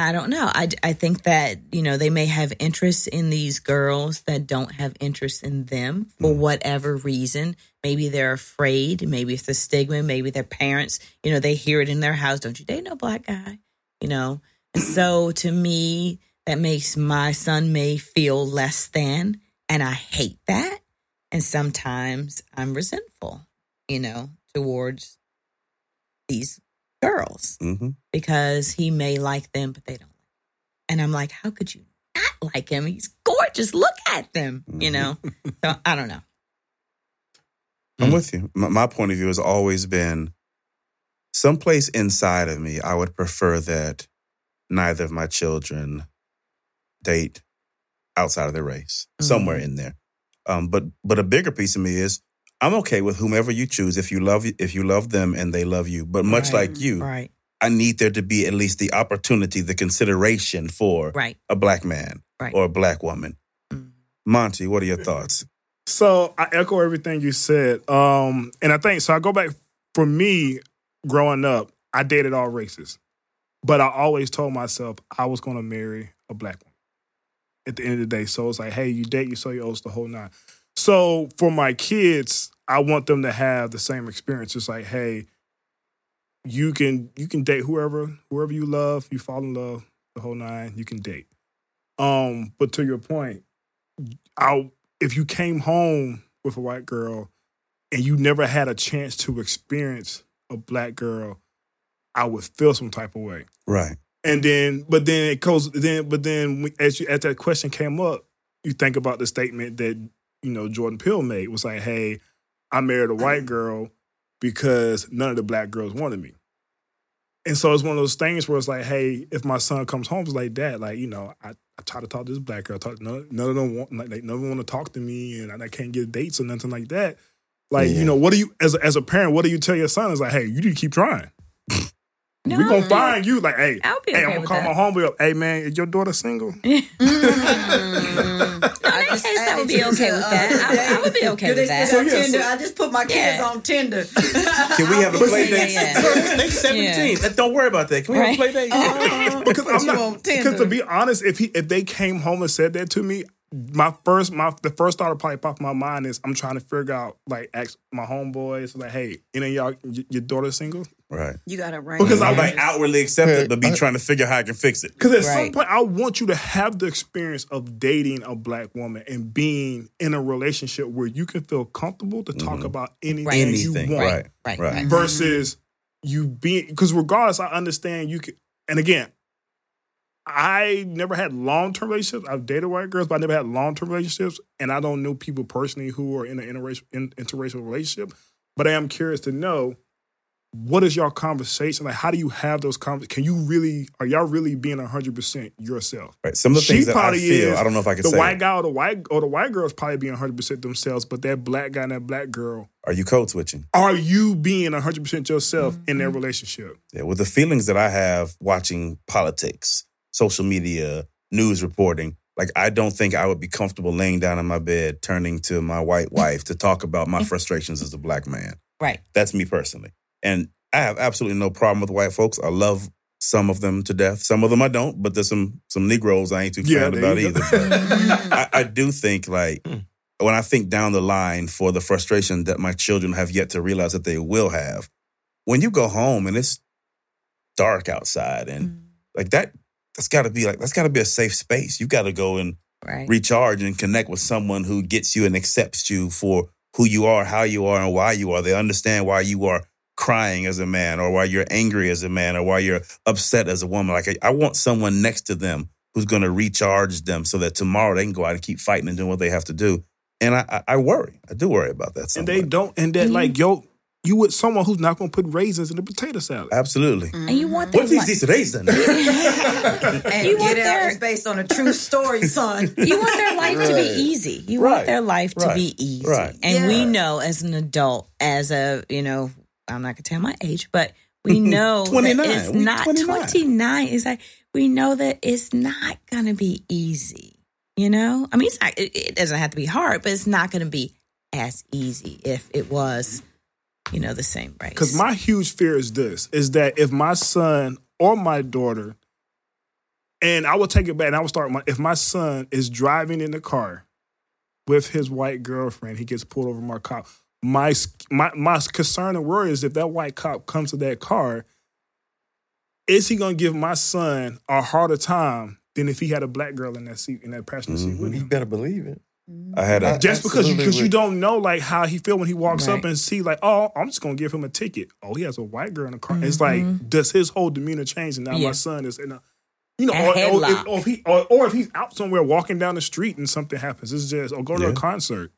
[SPEAKER 5] I don't know. I, I think that, you know, they may have interest in these girls that don't have interest in them for mm. whatever reason. Maybe they're afraid. Maybe it's the stigma. Maybe their parents, you know, they hear it in their house. Don't you date no black guy? You know? And so to me, that makes my son may feel less than. And I hate that. And sometimes I'm resentful, you know, towards these girls
[SPEAKER 1] hmm
[SPEAKER 5] because he may like them, but they don't. And I'm like, how could you not like him? He's gorgeous. Look at them, you know? so *laughs* I don't know.
[SPEAKER 1] I'm with you. My, my point of view has always been someplace inside of me, I would prefer that neither of my children date outside of their race, somewhere in there. Um, but but a bigger piece of me is I'm okay with whomever you choose if you love if you love them and they love you. But much
[SPEAKER 5] Right.
[SPEAKER 1] like you,
[SPEAKER 5] Right,
[SPEAKER 1] I need there to be at least the opportunity, the consideration for
[SPEAKER 5] right.
[SPEAKER 1] a black man
[SPEAKER 5] Right.
[SPEAKER 1] or a black woman.
[SPEAKER 5] Mhm.
[SPEAKER 1] Monty, what are your thoughts?
[SPEAKER 6] So I echo everything you said. Um, and I think so. I go back for me growing up. I dated all races, but I always told myself I was going to marry a black woman. At the end of the day, so it's like, hey, you date, you so you owe the whole nine. So for my kids, I want them to have the same experience. It's like, hey, you can you can date whoever whoever you love, you fall in love, the whole nine, you can date. Um, but to your point, I if you came home with a white girl and you never had a chance to experience a black girl, I would feel some type of way.
[SPEAKER 1] Right.
[SPEAKER 6] And then, but then it goes. Then, but then, as you as that question came up, you think about the statement that you know Jordan Peele made was like, "Hey, I married a mm-hmm. white girl because none of the black girls wanted me." And so it's one of those things where it's like, "Hey, if my son comes home, it's like, Dad, like you know, I, I try to talk to this black girl, talk, none, none of them want, like, none of them want to talk to me, and I, can't get dates or nothing like that." Like,
[SPEAKER 1] Yeah.
[SPEAKER 6] you know, what do you as a, as a parent? What do you tell your son? Is like, "Hey, you need to keep trying." *laughs*
[SPEAKER 5] No,
[SPEAKER 6] We're gonna find you. Like, hey,
[SPEAKER 5] I'll be
[SPEAKER 6] hey,
[SPEAKER 5] okay
[SPEAKER 6] I'm gonna call
[SPEAKER 5] that.
[SPEAKER 6] my homeboy up. Hey, man, is your daughter single? *laughs* Mm. *laughs*
[SPEAKER 3] I
[SPEAKER 5] guess I would be okay with uh, that. I- I would be okay
[SPEAKER 3] Do they
[SPEAKER 5] with that.
[SPEAKER 3] still
[SPEAKER 6] So, yeah,
[SPEAKER 3] Tinder?
[SPEAKER 6] so-
[SPEAKER 3] I just put my kids
[SPEAKER 5] Yeah.
[SPEAKER 3] on Tinder. *laughs*
[SPEAKER 1] Can we have a play date?
[SPEAKER 5] yeah.
[SPEAKER 1] They 17. Don't worry about that. Can we have a play date?
[SPEAKER 6] Uh-huh.
[SPEAKER 3] because
[SPEAKER 6] I'm
[SPEAKER 3] you
[SPEAKER 6] not.
[SPEAKER 3] on
[SPEAKER 6] Because to be honest, if he if they came home and said that to me, my first my the first thought that probably popped in my mind is I'm trying to figure out like ask my homeboys like, hey, any of y'all y- your daughter single?
[SPEAKER 1] Right.
[SPEAKER 3] You got to rank.
[SPEAKER 6] Because
[SPEAKER 1] I
[SPEAKER 6] I'm
[SPEAKER 1] might outwardly accept it, but be
[SPEAKER 2] I-
[SPEAKER 1] trying to figure how I can fix it.
[SPEAKER 6] Because at some point, I want you to have the experience of dating a black woman and being in a relationship where you can feel comfortable to talk mm-hmm. about anything,
[SPEAKER 5] Right.
[SPEAKER 6] you want.
[SPEAKER 1] Right.
[SPEAKER 5] Right,
[SPEAKER 1] Right.
[SPEAKER 5] right.
[SPEAKER 6] versus you being because regardless, I understand you can. And again, I never had long term relationships. I've dated white girls, but I never had long term relationships, and I don't know people personally who are in an interracial interracial relationship. But I am curious to know what is your conversation like. How do you have those conversations? Can you really are y'all really being hundred percent yourself?
[SPEAKER 1] Right. Some of the
[SPEAKER 6] She
[SPEAKER 1] things that I feel,
[SPEAKER 6] is
[SPEAKER 1] I don't know if I can
[SPEAKER 6] the
[SPEAKER 1] say.
[SPEAKER 6] white guy or the white or the white girl is probably being hundred percent themselves, but that black guy and that black girl,
[SPEAKER 1] Are you code switching?
[SPEAKER 6] are you being hundred percent yourself in
[SPEAKER 1] Mm-hmm.
[SPEAKER 6] their relationship?
[SPEAKER 1] Yeah. With the feelings that I have watching politics, social media, news reporting, like I don't think I would be comfortable laying down in my bed, turning to my white *laughs* wife to talk about my frustrations as a black man.
[SPEAKER 5] Right.
[SPEAKER 1] That's me personally. And I have absolutely no problem with white folks. I love some of them to death. Some of them I don't, but there's some some Negroes I ain't too
[SPEAKER 6] Yeah,
[SPEAKER 1] fan about either. But *laughs* I, I do think like hmm. when I think down the line for the frustration that my children have yet to realize that they will have, when you go home and it's dark outside and hmm. like that that's gotta be like that's gotta be a safe space. You gotta go and
[SPEAKER 5] Right.
[SPEAKER 1] recharge and connect with someone who gets you and accepts you for who you are, how you are, and why you are. They understand why you are crying as a man, or why you're angry as a man, or why you're upset as a woman. Like I, I want someone next to them who's going to recharge them so that tomorrow they can go out and keep fighting and doing what they have to do. And I, I, I worry. I do worry about that.
[SPEAKER 6] and they don't, and that like mm-hmm. yo, you with someone who's not going to put raisins in the potato salad.
[SPEAKER 1] Absolutely. Mm-hmm.
[SPEAKER 5] And you want
[SPEAKER 1] What
[SPEAKER 5] their
[SPEAKER 1] if these
[SPEAKER 5] life,
[SPEAKER 1] these done?
[SPEAKER 3] and
[SPEAKER 5] You
[SPEAKER 3] get
[SPEAKER 5] want
[SPEAKER 3] out
[SPEAKER 5] their-
[SPEAKER 3] is based on a true story, son. *laughs*
[SPEAKER 5] you want their life to be easy. You
[SPEAKER 1] Right.
[SPEAKER 5] want their life to be easy.
[SPEAKER 1] Right.
[SPEAKER 5] And we know as an adult, as a, you know, I'm not going to tell my age, but we *laughs* know that it's
[SPEAKER 1] We
[SPEAKER 5] not
[SPEAKER 1] 29.
[SPEAKER 5] 29. It's like, we know that it's not going to be easy. You know? I mean, it's not, it, it doesn't have to be hard, but it's not going to be as easy if it was, you know, the same race.
[SPEAKER 6] Because my huge fear is this: is that if my son or my daughter And I will take it back and I will start my if my son is driving in the car with his white girlfriend, he gets pulled over by a cop. My my my concern and worry is if that white cop comes to that car, is he gonna give my son a harder time than if he had a black girl in that seat in that passenger seat mm-hmm. with
[SPEAKER 2] You
[SPEAKER 6] him?
[SPEAKER 2] better believe it.
[SPEAKER 1] I had a
[SPEAKER 6] Just because you because you don't know like how he feel when he walks up and see like oh I'm just gonna give him a ticket oh he has a white girl in the car it's
[SPEAKER 5] Mm-hmm.
[SPEAKER 6] like does his whole demeanor change and now
[SPEAKER 5] Yeah.
[SPEAKER 6] my son is in a you know
[SPEAKER 5] A
[SPEAKER 6] or, or, if, or if he or, or if he's out somewhere walking down the street and something happens it's just or go to
[SPEAKER 1] Yeah.
[SPEAKER 6] a concert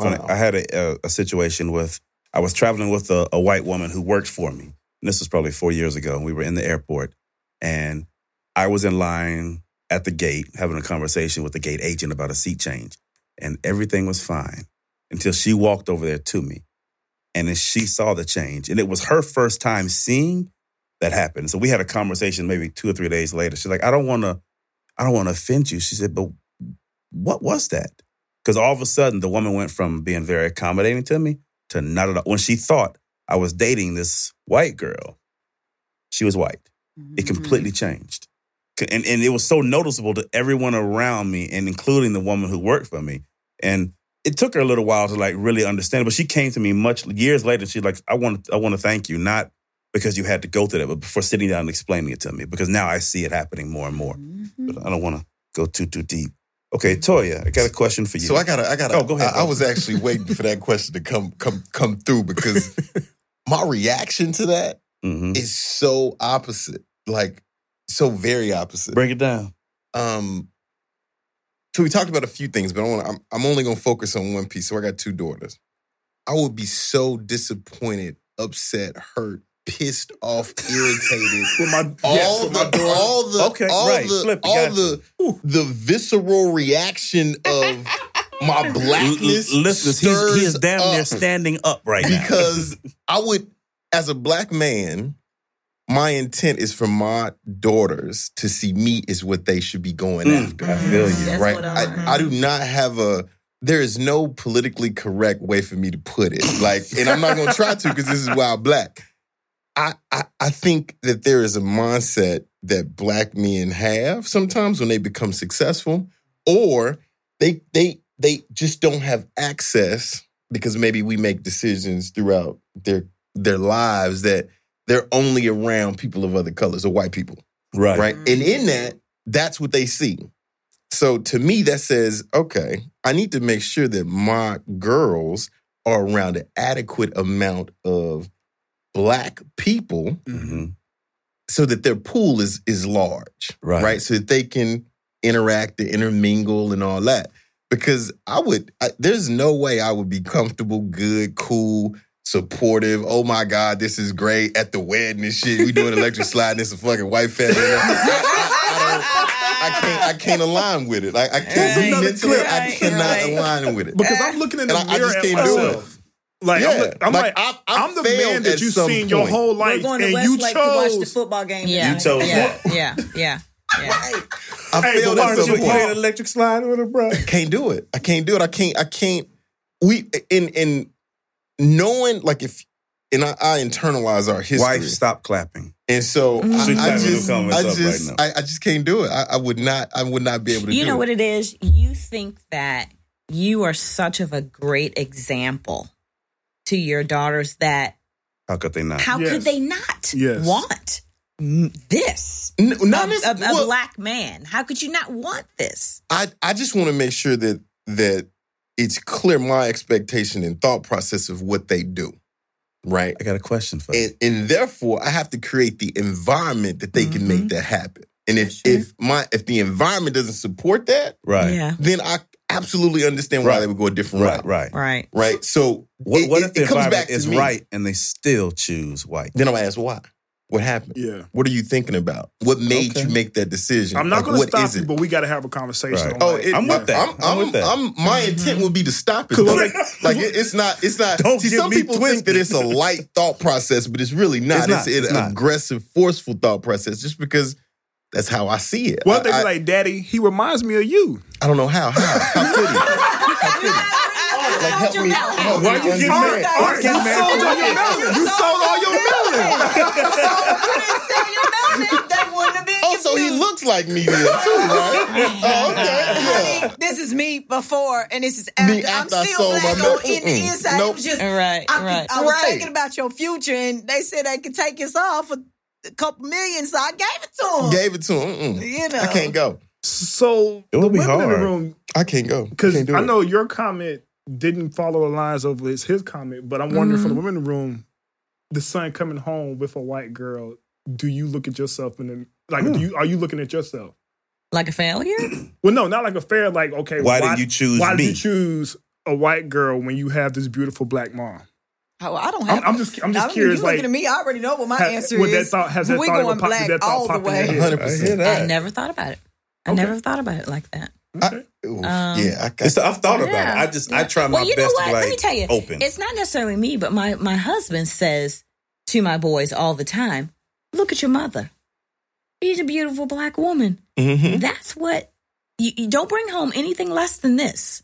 [SPEAKER 1] Funny, I had a, a, a situation with, I was traveling with a, a white woman who worked for me. And this was probably four years ago. We were in the airport and I was in line at the gate having a conversation with the gate agent about a seat change. And everything was fine until she walked over there to me. And then she saw the change. And it was her first time seeing that happen. So we had a conversation maybe two or three days later. She's like, I don't want to, I don't want to offend you. She said, but what was that? Because all of a sudden, the woman went from being very accommodating to me to not at all. When she thought I was dating this white girl, she was white. It mm-hmm. completely changed. C- And, and it was so noticeable to everyone around me, and including the woman who worked for me. And it took her a little while to like really understand it, but she came to me much years later. She's like, I want, I want to thank you, not because you had to go through that, but for sitting down and explaining it to me, because now I see it happening more and more. But I don't want to go too, too deep. Okay, Toya, I got a question for you.
[SPEAKER 2] So I gotta, I gotta.
[SPEAKER 1] Oh, go ahead,
[SPEAKER 2] I, I was actually waiting for that question to come, come, come through because *laughs* my reaction to that
[SPEAKER 1] Mhm.
[SPEAKER 2] is so opposite, like so very opposite.
[SPEAKER 1] Break it down.
[SPEAKER 2] Um, so we talked about a few things, but I want I'm, I'm only gonna focus on one piece. So I got two daughters. I would be so disappointed, upset, hurt, pissed off, *laughs* irritated.
[SPEAKER 6] with my
[SPEAKER 2] all
[SPEAKER 6] yes, with my
[SPEAKER 2] the,
[SPEAKER 6] daughter.
[SPEAKER 2] all the,
[SPEAKER 1] Okay,
[SPEAKER 2] all
[SPEAKER 1] right.
[SPEAKER 2] the,
[SPEAKER 1] Flip
[SPEAKER 2] all
[SPEAKER 1] gotcha.
[SPEAKER 2] the, the visceral reaction of my *laughs* blackness.
[SPEAKER 1] L- listeners, he's, he is
[SPEAKER 2] stirs
[SPEAKER 1] damn near standing up right now.
[SPEAKER 2] because I would, as a black man, my intent is for my daughters to see me is what they should be going
[SPEAKER 1] Mm,
[SPEAKER 2] after.
[SPEAKER 1] I feel you.
[SPEAKER 3] That's
[SPEAKER 2] right?
[SPEAKER 3] I-
[SPEAKER 2] I, I do not have a. There is no politically correct way for me to put it. Like, and I'm not going to try to because this is wild black. I, I I think that there is a mindset that black men have sometimes when they become successful, or they they they just don't have access because maybe we make decisions throughout their their lives that they're only around people of other colors or white people
[SPEAKER 1] right.
[SPEAKER 2] right? And in that, that's what they see. So to me, that says, okay, I need to make sure that my girls are around an adequate amount of black people
[SPEAKER 1] hmm
[SPEAKER 2] so that their pool is is large,
[SPEAKER 1] Right.
[SPEAKER 2] right? So that they can interact and intermingle and all that. Because I would, I, there's no way I would be comfortable, good, cool, supportive. Oh my God, this is great at the wedding and shit. We doing electric slide. And it's a fucking white family. I, I, I, I can't, I can't align with it. Like I can't
[SPEAKER 5] Right.
[SPEAKER 2] mentally, I cannot
[SPEAKER 5] right.
[SPEAKER 2] align with it.
[SPEAKER 6] because I'm looking in the
[SPEAKER 2] And I- I
[SPEAKER 6] mirror
[SPEAKER 2] just
[SPEAKER 6] at
[SPEAKER 2] can't do
[SPEAKER 6] myself. Like I'm, like, I'm
[SPEAKER 2] like,
[SPEAKER 6] like,
[SPEAKER 2] I- I
[SPEAKER 6] I'm the man that you've
[SPEAKER 2] some
[SPEAKER 6] seen your
[SPEAKER 2] point.
[SPEAKER 6] whole
[SPEAKER 3] We're
[SPEAKER 6] life,
[SPEAKER 3] going to
[SPEAKER 6] and you
[SPEAKER 3] Westlake to watch the football game.
[SPEAKER 5] Yeah,
[SPEAKER 1] You chose
[SPEAKER 5] yeah, yeah, yeah, yeah. *laughs*
[SPEAKER 2] I
[SPEAKER 6] Hey,
[SPEAKER 2] failed
[SPEAKER 6] but
[SPEAKER 2] at
[SPEAKER 6] why
[SPEAKER 2] some point.
[SPEAKER 6] play
[SPEAKER 1] electric slide with her, bro?
[SPEAKER 2] I can't do it. I can't do it. I can't. I can't. We in in knowing like if and I, I internalize our history,
[SPEAKER 1] Wife, stop clapping.
[SPEAKER 2] and so
[SPEAKER 5] Mhm.
[SPEAKER 2] I, I just, I just,
[SPEAKER 1] right.
[SPEAKER 2] I, I just can't do it. I, I would not. I would not be able to.
[SPEAKER 5] You
[SPEAKER 2] do
[SPEAKER 5] know
[SPEAKER 2] it.
[SPEAKER 5] what it is? You think that you are such of a great example to your daughters that
[SPEAKER 1] How could they not?
[SPEAKER 5] how
[SPEAKER 6] Yes.
[SPEAKER 5] could they not
[SPEAKER 6] Yes.
[SPEAKER 5] want this?
[SPEAKER 2] N-
[SPEAKER 5] A,
[SPEAKER 2] not
[SPEAKER 5] a-
[SPEAKER 2] this,
[SPEAKER 5] a
[SPEAKER 2] well,
[SPEAKER 5] black man. How could you not want this?
[SPEAKER 2] I I just want to make sure that that it's clear my expectation and thought process of what they do, right?
[SPEAKER 1] I got a question for you.
[SPEAKER 2] and, and therefore I have to create the environment that they can make mm-hmm. that happen. And if if my if the environment doesn't support that,
[SPEAKER 1] Right.
[SPEAKER 5] Yeah.
[SPEAKER 2] then I absolutely understand why
[SPEAKER 1] Right.
[SPEAKER 2] they would go a different
[SPEAKER 1] Right.
[SPEAKER 2] route.
[SPEAKER 1] Right.
[SPEAKER 5] Right.
[SPEAKER 2] Right. So
[SPEAKER 1] What, what
[SPEAKER 2] it-
[SPEAKER 1] if the
[SPEAKER 2] it comes
[SPEAKER 1] environment
[SPEAKER 2] back to
[SPEAKER 1] is
[SPEAKER 2] me.
[SPEAKER 1] right and they still choose white?
[SPEAKER 2] Then I'm gonna ask why. What happened?
[SPEAKER 6] Yeah.
[SPEAKER 2] What are you thinking about? What made
[SPEAKER 1] Okay.
[SPEAKER 2] you make that decision?
[SPEAKER 6] I'm not
[SPEAKER 2] Like,
[SPEAKER 6] going to
[SPEAKER 2] what
[SPEAKER 6] stop you, but we got to have a conversation.
[SPEAKER 1] Right.
[SPEAKER 6] on
[SPEAKER 2] Oh,
[SPEAKER 6] like-
[SPEAKER 2] it,
[SPEAKER 1] I'm with that.
[SPEAKER 2] I'm,
[SPEAKER 1] I'm with that.
[SPEAKER 2] I'm- my mm-hmm. intent would be to stop it.
[SPEAKER 6] Cause *laughs* like-
[SPEAKER 2] Like it, it's not. It's not.
[SPEAKER 1] Don't
[SPEAKER 2] see, some
[SPEAKER 1] me
[SPEAKER 2] people think that it's a light thought process, but it's really not.
[SPEAKER 1] It's not.
[SPEAKER 2] It's,
[SPEAKER 1] It's
[SPEAKER 2] an
[SPEAKER 1] not.
[SPEAKER 2] aggressive, forceful thought process. Just because that's how I see it.
[SPEAKER 6] What
[SPEAKER 2] I,
[SPEAKER 6] they be like, Daddy? He reminds me of you.
[SPEAKER 2] I don't know how. How? How could he? *laughs* How could he? Like help me. Help
[SPEAKER 1] Why
[SPEAKER 2] me
[SPEAKER 1] you getting mad?
[SPEAKER 6] You sold all your millions. You sold all your millions.
[SPEAKER 3] If you didn't sell your melon, they wouldn't have been
[SPEAKER 2] so he looks like me then too, right? *laughs* Oh, okay.
[SPEAKER 3] I
[SPEAKER 2] Yeah.
[SPEAKER 3] mean, this is me before and this is after.
[SPEAKER 2] Me after I
[SPEAKER 3] I'm still
[SPEAKER 2] sold
[SPEAKER 3] black
[SPEAKER 2] my
[SPEAKER 3] on
[SPEAKER 2] milk.
[SPEAKER 3] in the inside.
[SPEAKER 2] Nope.
[SPEAKER 3] Just
[SPEAKER 5] Right,
[SPEAKER 3] I,
[SPEAKER 5] right.
[SPEAKER 3] I was
[SPEAKER 2] Right.
[SPEAKER 3] thinking about your future, and they said they could take us off for a couple million, so I gave it to them.
[SPEAKER 2] Gave it to him. Mm-mm.
[SPEAKER 3] You know.
[SPEAKER 2] I can't go.
[SPEAKER 6] So
[SPEAKER 1] It would
[SPEAKER 6] the
[SPEAKER 1] be
[SPEAKER 6] women in the
[SPEAKER 1] hard.
[SPEAKER 6] room,
[SPEAKER 2] I can't go.
[SPEAKER 6] because
[SPEAKER 2] Can't
[SPEAKER 6] I
[SPEAKER 2] it.
[SPEAKER 6] know your comment didn't follow the lines of his, his comment, but I'm wondering for the mm-hmm. women in the room, the son coming home with a white girl, do you look at yourself in the like? Do hmm. you are you looking at yourself?
[SPEAKER 5] Like a failure? *clears throat*
[SPEAKER 6] Well, no, not like a fair. Like, okay,
[SPEAKER 1] Why didn't you choose
[SPEAKER 6] Why did you choose a white girl when you have this beautiful black mom?
[SPEAKER 3] Oh, I don't have.
[SPEAKER 6] I'm, I'm just, I'm
[SPEAKER 3] I
[SPEAKER 6] just
[SPEAKER 3] mean,
[SPEAKER 6] curious.
[SPEAKER 3] You
[SPEAKER 6] Like,
[SPEAKER 3] looking at me? I already know what my
[SPEAKER 6] ha-
[SPEAKER 3] answer
[SPEAKER 6] is. that
[SPEAKER 3] is.
[SPEAKER 6] thought- has that
[SPEAKER 3] we
[SPEAKER 6] thought
[SPEAKER 3] going
[SPEAKER 6] pop- did
[SPEAKER 3] black
[SPEAKER 6] that thought
[SPEAKER 3] all the
[SPEAKER 6] pop in your
[SPEAKER 3] way.
[SPEAKER 2] 100%.
[SPEAKER 5] I never thought about it. I
[SPEAKER 6] Okay.
[SPEAKER 5] never thought about it like that.
[SPEAKER 2] I, ooh,
[SPEAKER 5] Um,
[SPEAKER 2] yeah, I got
[SPEAKER 1] It's, I've thought about it. I just I try my
[SPEAKER 5] well, you know
[SPEAKER 1] best
[SPEAKER 5] what?
[SPEAKER 1] to like
[SPEAKER 5] Let me tell you,
[SPEAKER 1] open.
[SPEAKER 5] it's not necessarily me, but my my husband says to my boys all the time, "Look at your mother. She's a beautiful black woman.
[SPEAKER 2] Mhm.
[SPEAKER 5] That's what you, you don't bring home anything less than this.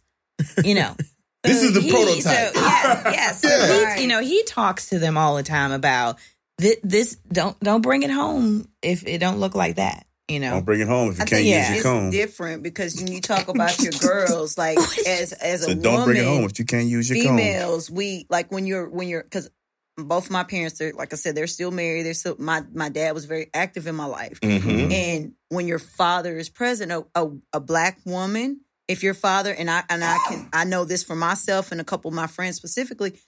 [SPEAKER 5] You know." *laughs*
[SPEAKER 2] This
[SPEAKER 5] So
[SPEAKER 2] is the
[SPEAKER 5] he-
[SPEAKER 2] prototype.
[SPEAKER 5] So, yeah, *laughs* yeah. So
[SPEAKER 2] Yeah.
[SPEAKER 5] he, you know, he talks to them all the time about this, this. Don't don't bring it home if it don't look like that. You know.
[SPEAKER 1] Don't bring it home if you
[SPEAKER 3] I
[SPEAKER 1] can't
[SPEAKER 3] think
[SPEAKER 1] use your
[SPEAKER 3] it's
[SPEAKER 1] comb.
[SPEAKER 3] different because when you talk *laughs* about your girls, like as as a
[SPEAKER 1] So
[SPEAKER 3] woman,
[SPEAKER 1] don't bring it home if you can't use your comb.
[SPEAKER 3] females, we like when you're when you're because both my parents are like I said, they're still married. They're still my my dad was very active in my life,
[SPEAKER 2] Mhm.
[SPEAKER 3] and when your father is present, a, a a black woman, if your father and I and I can I know this for myself and a couple of my friends specifically,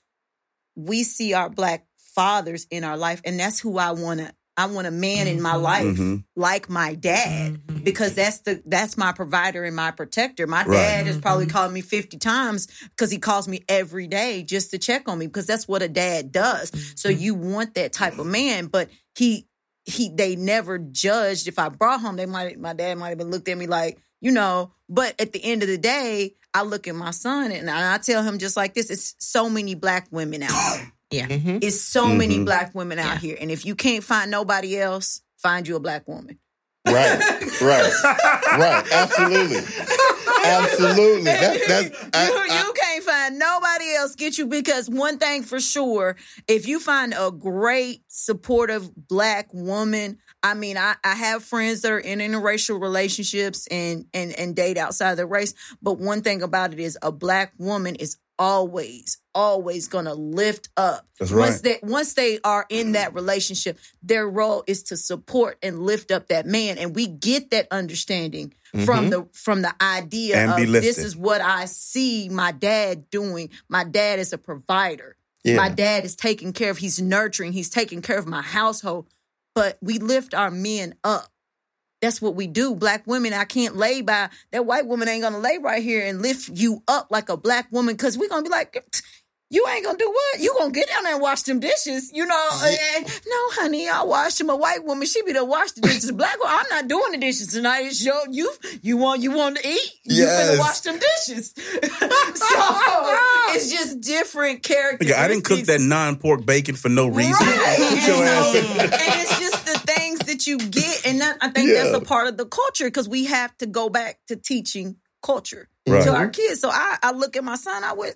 [SPEAKER 3] we see our black fathers in our life, and that's who I want to. I want a man in my mm-hmm. life
[SPEAKER 1] Mhm.
[SPEAKER 3] like my dad mm-hmm. because that's the that's my provider and my protector. My
[SPEAKER 1] Right.
[SPEAKER 3] dad has probably mm-hmm. called me 50 times because he calls me every day just to check on me because that's what a dad does. So you want that type of man, but he he they never judged if I brought home they might my dad might have been looked at me like, you know, but at the end of the day, I look at my son and I tell him just like this, it's so many black women out there.
[SPEAKER 5] Yeah.
[SPEAKER 3] It's so many
[SPEAKER 1] Mhm.
[SPEAKER 3] black women out here. And if you can't find nobody else, find you a black woman.
[SPEAKER 2] Right, right, right. Absolutely, absolutely. That, that's
[SPEAKER 3] you,
[SPEAKER 2] I, I,
[SPEAKER 3] you can't find nobody else get you because one thing for sure, if you find a great supportive black woman, I mean, I, I have friends that are in interracial relationships and, and and date outside of the race. But one thing about it is a black woman is always, always gonna lift up.
[SPEAKER 1] That's
[SPEAKER 3] Once they once they are in that relationship, their role is to support and lift up that man. And we get that understanding from mm-hmm. the from the idea
[SPEAKER 1] And
[SPEAKER 3] of this is what I see my dad doing. My dad is a provider.
[SPEAKER 2] Yeah.
[SPEAKER 3] My dad is taking care of, he's nurturing, he's taking care of my household. But we lift our men up. That's what we do. Black women, I can't lay by that white woman ain't gonna lay right here and lift you up like a black woman because we're gonna be like, you ain't gonna do what? You gonna get down there and wash them dishes, you know? And, no, honey, I wash them. A white woman, she be the wash the dishes. Black woman, I'm not doing the dishes tonight. It's your you. You want you want to eat? You
[SPEAKER 2] Yes.
[SPEAKER 3] finna wash them dishes. *laughs* so it's just different characters.
[SPEAKER 1] I didn't cook that non-pork bacon for no reason.
[SPEAKER 3] Right. And, so- and it's just that you get, and that, I think
[SPEAKER 2] Yeah.
[SPEAKER 3] that's a part of the culture because we have to go back to teaching culture
[SPEAKER 1] Right.
[SPEAKER 3] to our kids. So I, I look at my son. I would,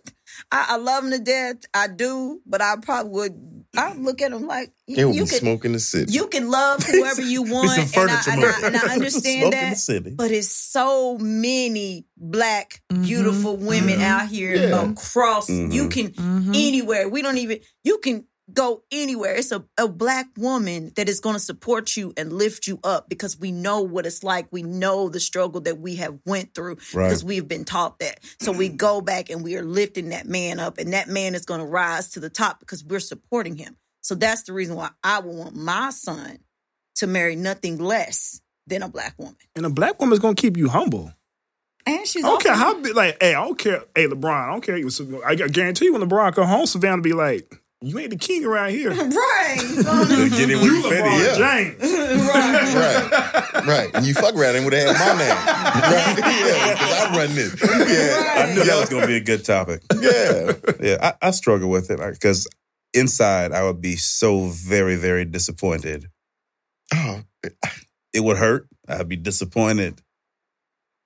[SPEAKER 3] I, I love him to death. I do, but I probably would. I look at him like
[SPEAKER 2] it will
[SPEAKER 3] you
[SPEAKER 2] be
[SPEAKER 3] can,
[SPEAKER 2] smoking the city.
[SPEAKER 3] you can love *laughs* whoever you want,
[SPEAKER 1] It's a
[SPEAKER 3] and I, and, I, and I *laughs* understand
[SPEAKER 1] Smoke
[SPEAKER 3] that.
[SPEAKER 1] the city.
[SPEAKER 3] But it's so many black,
[SPEAKER 5] Mm-hmm.
[SPEAKER 3] beautiful women out here
[SPEAKER 2] Yeah.
[SPEAKER 3] across.
[SPEAKER 1] Mhm.
[SPEAKER 3] You can
[SPEAKER 5] Mm-hmm.
[SPEAKER 3] anywhere. We don't even. You can go anywhere. It's a, a black woman that is going to support you and lift you up because we know what it's like. We know the struggle that we have went through
[SPEAKER 1] Right.
[SPEAKER 3] because we've been taught that. So we go back and we are lifting that man up, and that man is going to rise to the top because we're supporting him. So that's the reason why I would want my son to marry nothing less than a black woman.
[SPEAKER 6] And a black woman's gonna keep you humble.
[SPEAKER 3] And she's
[SPEAKER 6] I don't care how big, like, hey, I don't care. Hey, LeBron, I don't care. I guarantee you when LeBron come home, Savannah be like, you ain't the king around here. *laughs* You *laughs*
[SPEAKER 3] right.
[SPEAKER 1] Get it with
[SPEAKER 6] LeBron
[SPEAKER 1] Fetty.
[SPEAKER 2] Yeah.
[SPEAKER 6] James.
[SPEAKER 2] right, right. And you fuck around and would have had my name. *laughs* Right? Yeah, because I run this. Yeah,
[SPEAKER 1] I knew that was going to be a good topic.
[SPEAKER 2] yeah.
[SPEAKER 1] Yeah, I, I struggle with it because inside I would be so very, very disappointed.
[SPEAKER 2] Oh,
[SPEAKER 1] It would hurt. I'd be disappointed.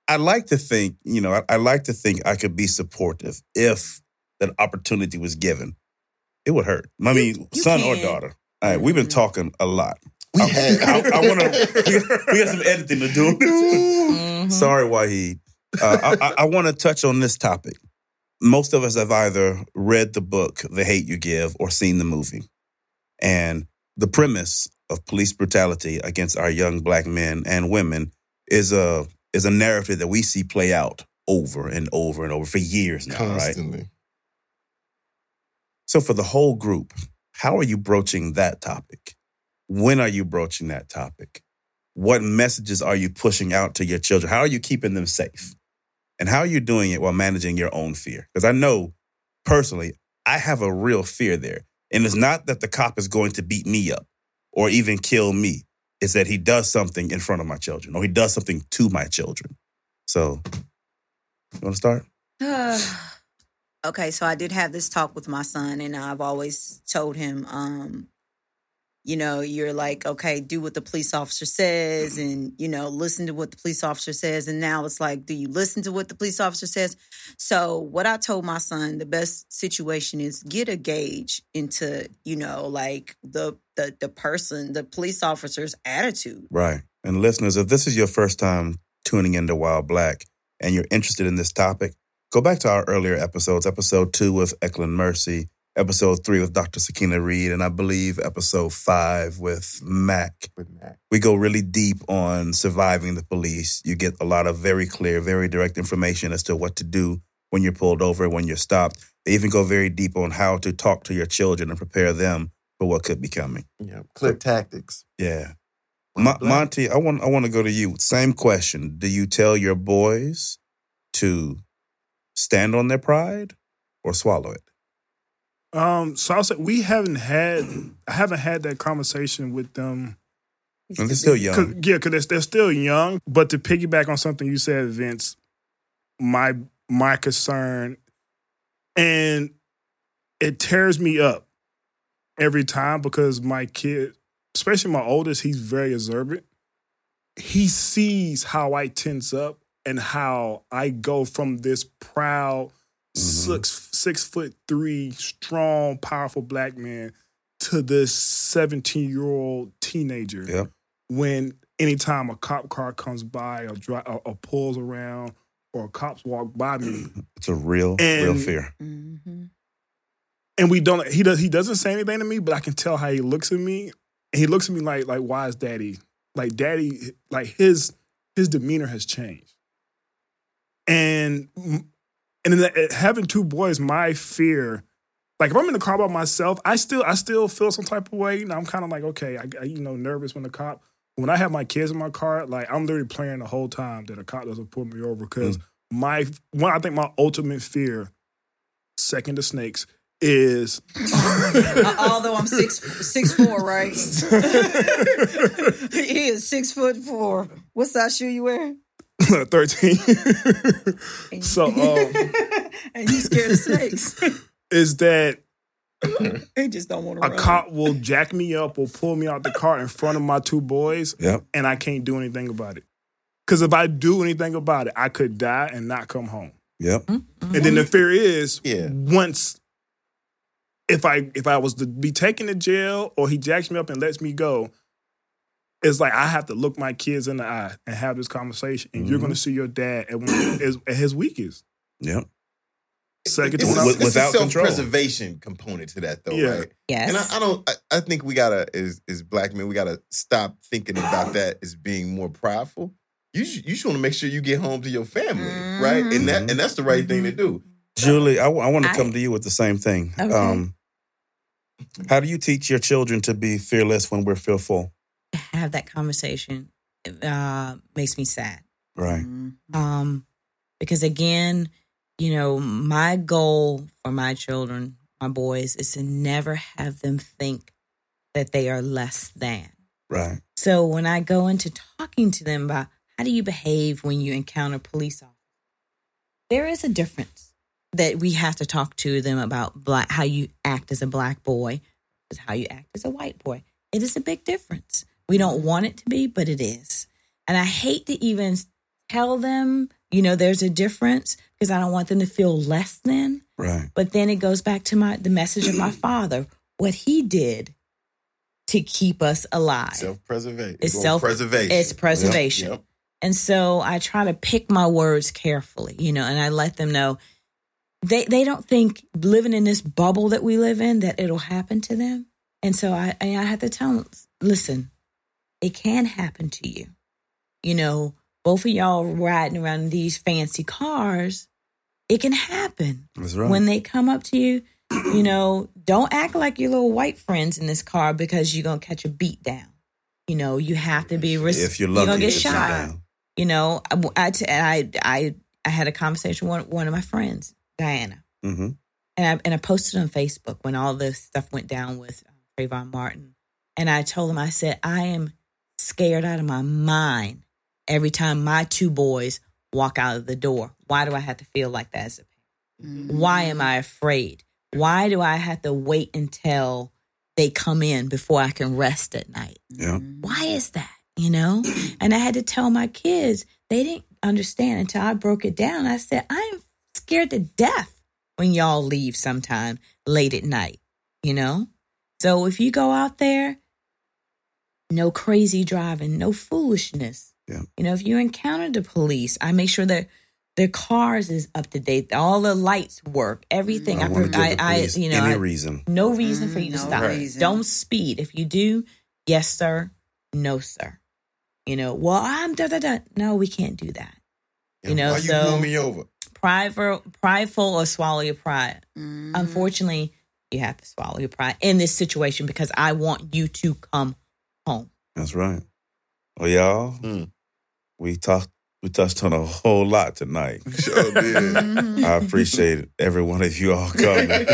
[SPEAKER 1] I like to think, you know, I, I like to think I could be supportive if that opportunity was given. It would hurt. I mean,
[SPEAKER 3] you
[SPEAKER 1] son or daughter. All right, we've been
[SPEAKER 3] Mhm.
[SPEAKER 1] talking a lot.
[SPEAKER 2] We had.
[SPEAKER 1] I, I want to. We, got- some editing to do.
[SPEAKER 5] Mhm.
[SPEAKER 1] Sorry, Wahid. Uh, I, I, I want to touch on this topic. Most of us have either read the book, The Hate You Give, or seen the movie. And the premise of police brutality against our young black men and women is a is a narrative that we see play out over and over and over for years now, right?
[SPEAKER 2] Constantly.
[SPEAKER 1] So for the whole group, how are you broaching that topic? When are you broaching that topic? What messages are you pushing out to your children? How are you keeping them safe? And how are you doing it while managing your own fear? Because I know personally, I have a real fear there. And it's not that the cop is going to beat me up or even kill me. It's that he does something in front of my children or he does something to my children. So, you want to start?
[SPEAKER 3] Okay, so I did have this talk with my son, and I've always told him, um, you know, you're like, okay, do what the police officer says, and you know, listen to what the police officer says. And now it's like, do you listen to what the police officer says? So, what I told my son, the best situation is get a gauge into, you know, like the the the person, the police officer's attitude.
[SPEAKER 1] Right. And listeners, if this is your first time tuning into Wild Black and you're interested in this topic, go back to our earlier episodes, episode two with Eklund Mercy, episode three with Dr. Sakina Reed, and I believe episode five with Mac.
[SPEAKER 2] With Mac.
[SPEAKER 1] We go really deep on surviving the police. You get a lot of very clear, very direct information as to what to do when you're pulled over, when you're stopped. They even go very deep on how to talk to your children and prepare them for what could be coming.
[SPEAKER 2] Yeah. Clip tactics.
[SPEAKER 1] Yeah. Mo- Monty, I want I want to go to you. Same question. Do you tell your boys to stand on their pride or swallow it?
[SPEAKER 6] Um, so I'll say we haven't had I haven't had that conversation with them.
[SPEAKER 1] And they're still
[SPEAKER 6] Cause,
[SPEAKER 1] young.
[SPEAKER 6] yeah, because they're, they're still young. But to piggyback on something you said, Vince, my my concern, and it tears me up every time because my kid, especially my oldest, he's very observant. He sees how I tense up and how I go from this proud six six foot three, strong, powerful black man to this seventeen year old teenager.
[SPEAKER 1] Yep.
[SPEAKER 6] When anytime a cop car comes by or, dri- or, or pulls around or cops walk by me, *clears throat*
[SPEAKER 1] It's a real, real fear.
[SPEAKER 3] Mm-hmm.
[SPEAKER 6] and we don't he does he doesn't say anything to me, but I can tell how he looks at me. And he looks at me like like why is daddy like daddy like his his demeanor has changed. And and in the, having two boys, my fear, like if I'm in the car by myself, I still I still feel some type of way. You know, I'm kind of like okay, I, I you know nervous when the cop. When I have my kids in my car, like I'm literally playing the whole time that a cop doesn't pull me over because my one I think my ultimate fear, second to snakes, is *laughs*
[SPEAKER 3] Uh, Although I'm six six four, right? *laughs* *laughs* he is six foot four. What size shoe you wear? *laughs*
[SPEAKER 6] 13. so *laughs* um,
[SPEAKER 3] and you scared of snakes. *laughs*
[SPEAKER 6] is that
[SPEAKER 3] He just don't want to
[SPEAKER 6] a
[SPEAKER 3] run.
[SPEAKER 6] cop will jack me up or pull me out the car in front of my two boys
[SPEAKER 1] Yep.
[SPEAKER 6] and I can't do anything about it. Because if I do anything about it, I could die and not come home.
[SPEAKER 1] Yep.
[SPEAKER 6] And then the fear is
[SPEAKER 2] Yeah.
[SPEAKER 6] once if I if I was to be taken to jail or he jacks me up and lets me go, it's like I have to look my kids in the eye and have this conversation. And you're
[SPEAKER 1] Mhm.
[SPEAKER 6] gonna see your dad at, when, is- at his weakest.
[SPEAKER 1] Yep.
[SPEAKER 6] Second
[SPEAKER 2] It's,
[SPEAKER 6] to
[SPEAKER 2] a,
[SPEAKER 6] none.
[SPEAKER 2] It's a
[SPEAKER 1] without
[SPEAKER 2] self-preservation component to that, though,
[SPEAKER 6] Yeah.
[SPEAKER 2] right?
[SPEAKER 5] Yes.
[SPEAKER 2] And I, I don't. I, I think we gotta, as as black men, we gotta stop thinking about *gasps* that as being more prideful. You sh- you should want to make sure you get home to your family, right? And that and that's the right thing to do.
[SPEAKER 1] Julie, I, want to come to you with the same thing.
[SPEAKER 5] Okay.
[SPEAKER 1] Um, how do you teach your children to be fearless when we're fearful?
[SPEAKER 5] Have that conversation uh, makes me sad.
[SPEAKER 1] Right.
[SPEAKER 5] Um, because again, you know, my goal for my children, my boys, is to never have them think that they are less than.
[SPEAKER 1] Right.
[SPEAKER 5] So when I go into talking to them about how do you behave when you encounter police officers, there is a difference that we have to talk to them about black how you act as a black boy is how you act as a white boy. It is a big difference. We don't want it to be, but it is. And I hate to even tell them, you know, there's a difference because I don't want them to feel less than.
[SPEAKER 1] Right.
[SPEAKER 5] But then it goes back to my the message of my *clears throat* father, what he did to keep us alive.
[SPEAKER 2] Self preservation.
[SPEAKER 5] It's self-
[SPEAKER 2] preservation.
[SPEAKER 5] it's preservation.
[SPEAKER 2] Yep.
[SPEAKER 5] And so I try to pick my words carefully, you know, and I let them know they they don't think living in this bubble that we live in that it'll happen to them. And so I I have to tell them, listen, it can happen to you. You know, both of y'all riding around in these fancy cars, it can happen.
[SPEAKER 1] That's right.
[SPEAKER 5] When they come up to you, you know, don't act like your little white friends in this car because you're gonna catch a beat down. You know, you have to be res-
[SPEAKER 1] if you're
[SPEAKER 5] you're gonna get shot.
[SPEAKER 1] down.
[SPEAKER 5] You know, I, I, I, I, I had a conversation with one of my friends, Diana,
[SPEAKER 1] Mhm.
[SPEAKER 5] and I, and I posted on Facebook when all this stuff went down with uh, Trayvon Martin. And I told him, I said, I am scared out of my mind every time my two boys walk out of the door. Why do I have to feel like that as a parent? Why am mm. I afraid? Why do I have to wait until they come in before I can rest at night?
[SPEAKER 1] Yeah.
[SPEAKER 5] Why is that? You know? *clears throat* And I had to tell my kids, they didn't understand until I broke it down. I said, I am scared to death when y'all leave sometime late at night, you know? So if you go out there, no crazy driving, no foolishness.
[SPEAKER 1] Yeah.
[SPEAKER 5] You know, if you encounter the police, I make sure that their cars is up to date, all the lights work, everything.
[SPEAKER 1] I
[SPEAKER 5] I,
[SPEAKER 1] want
[SPEAKER 5] I,
[SPEAKER 1] give the
[SPEAKER 5] I,
[SPEAKER 1] police
[SPEAKER 5] you know,
[SPEAKER 1] any
[SPEAKER 5] I-
[SPEAKER 1] reason.
[SPEAKER 5] no reason for you to
[SPEAKER 3] no
[SPEAKER 5] stop.
[SPEAKER 3] reason.
[SPEAKER 5] Don't speed. If you do, yes, sir. No, sir. You know, well, I'm da da da. No, we can't do that. You know,
[SPEAKER 2] Why you
[SPEAKER 5] so-
[SPEAKER 2] pull me over?
[SPEAKER 5] Prideful, prideful, or swallow your pride.
[SPEAKER 3] Mm-hmm.
[SPEAKER 5] Unfortunately, you have to swallow your pride in this situation because I want you to come home.
[SPEAKER 1] That's right. Well, y'all,
[SPEAKER 2] Mm.
[SPEAKER 1] we talked. We touched on a whole lot tonight.
[SPEAKER 2] Sure did.
[SPEAKER 1] I appreciate every one of you all coming. *laughs*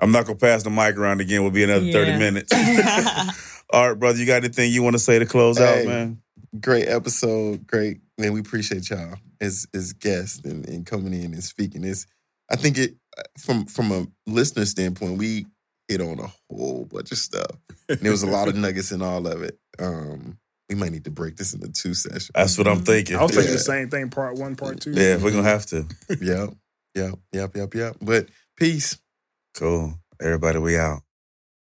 [SPEAKER 1] I'm not gonna pass the mic around again. We'll be another 30 minutes. *laughs* all right, brother. You got anything you want to say to close out, man?
[SPEAKER 2] Great episode. Great. Man, we appreciate y'all as as guests and, and coming in and speaking. It's I think it from from a listener standpoint, we hit on a whole bunch of stuff. And there was a lot of nuggets in all of it. Um, we might need to break this into two sessions.
[SPEAKER 1] That's what I'm thinking.
[SPEAKER 6] I was thinking
[SPEAKER 2] Yeah.
[SPEAKER 6] the same thing. Part one, part two.
[SPEAKER 1] Yeah, we're gonna have to.
[SPEAKER 2] yep, yep, yep, yep, yep. But peace.
[SPEAKER 1] Cool. Everybody, we out.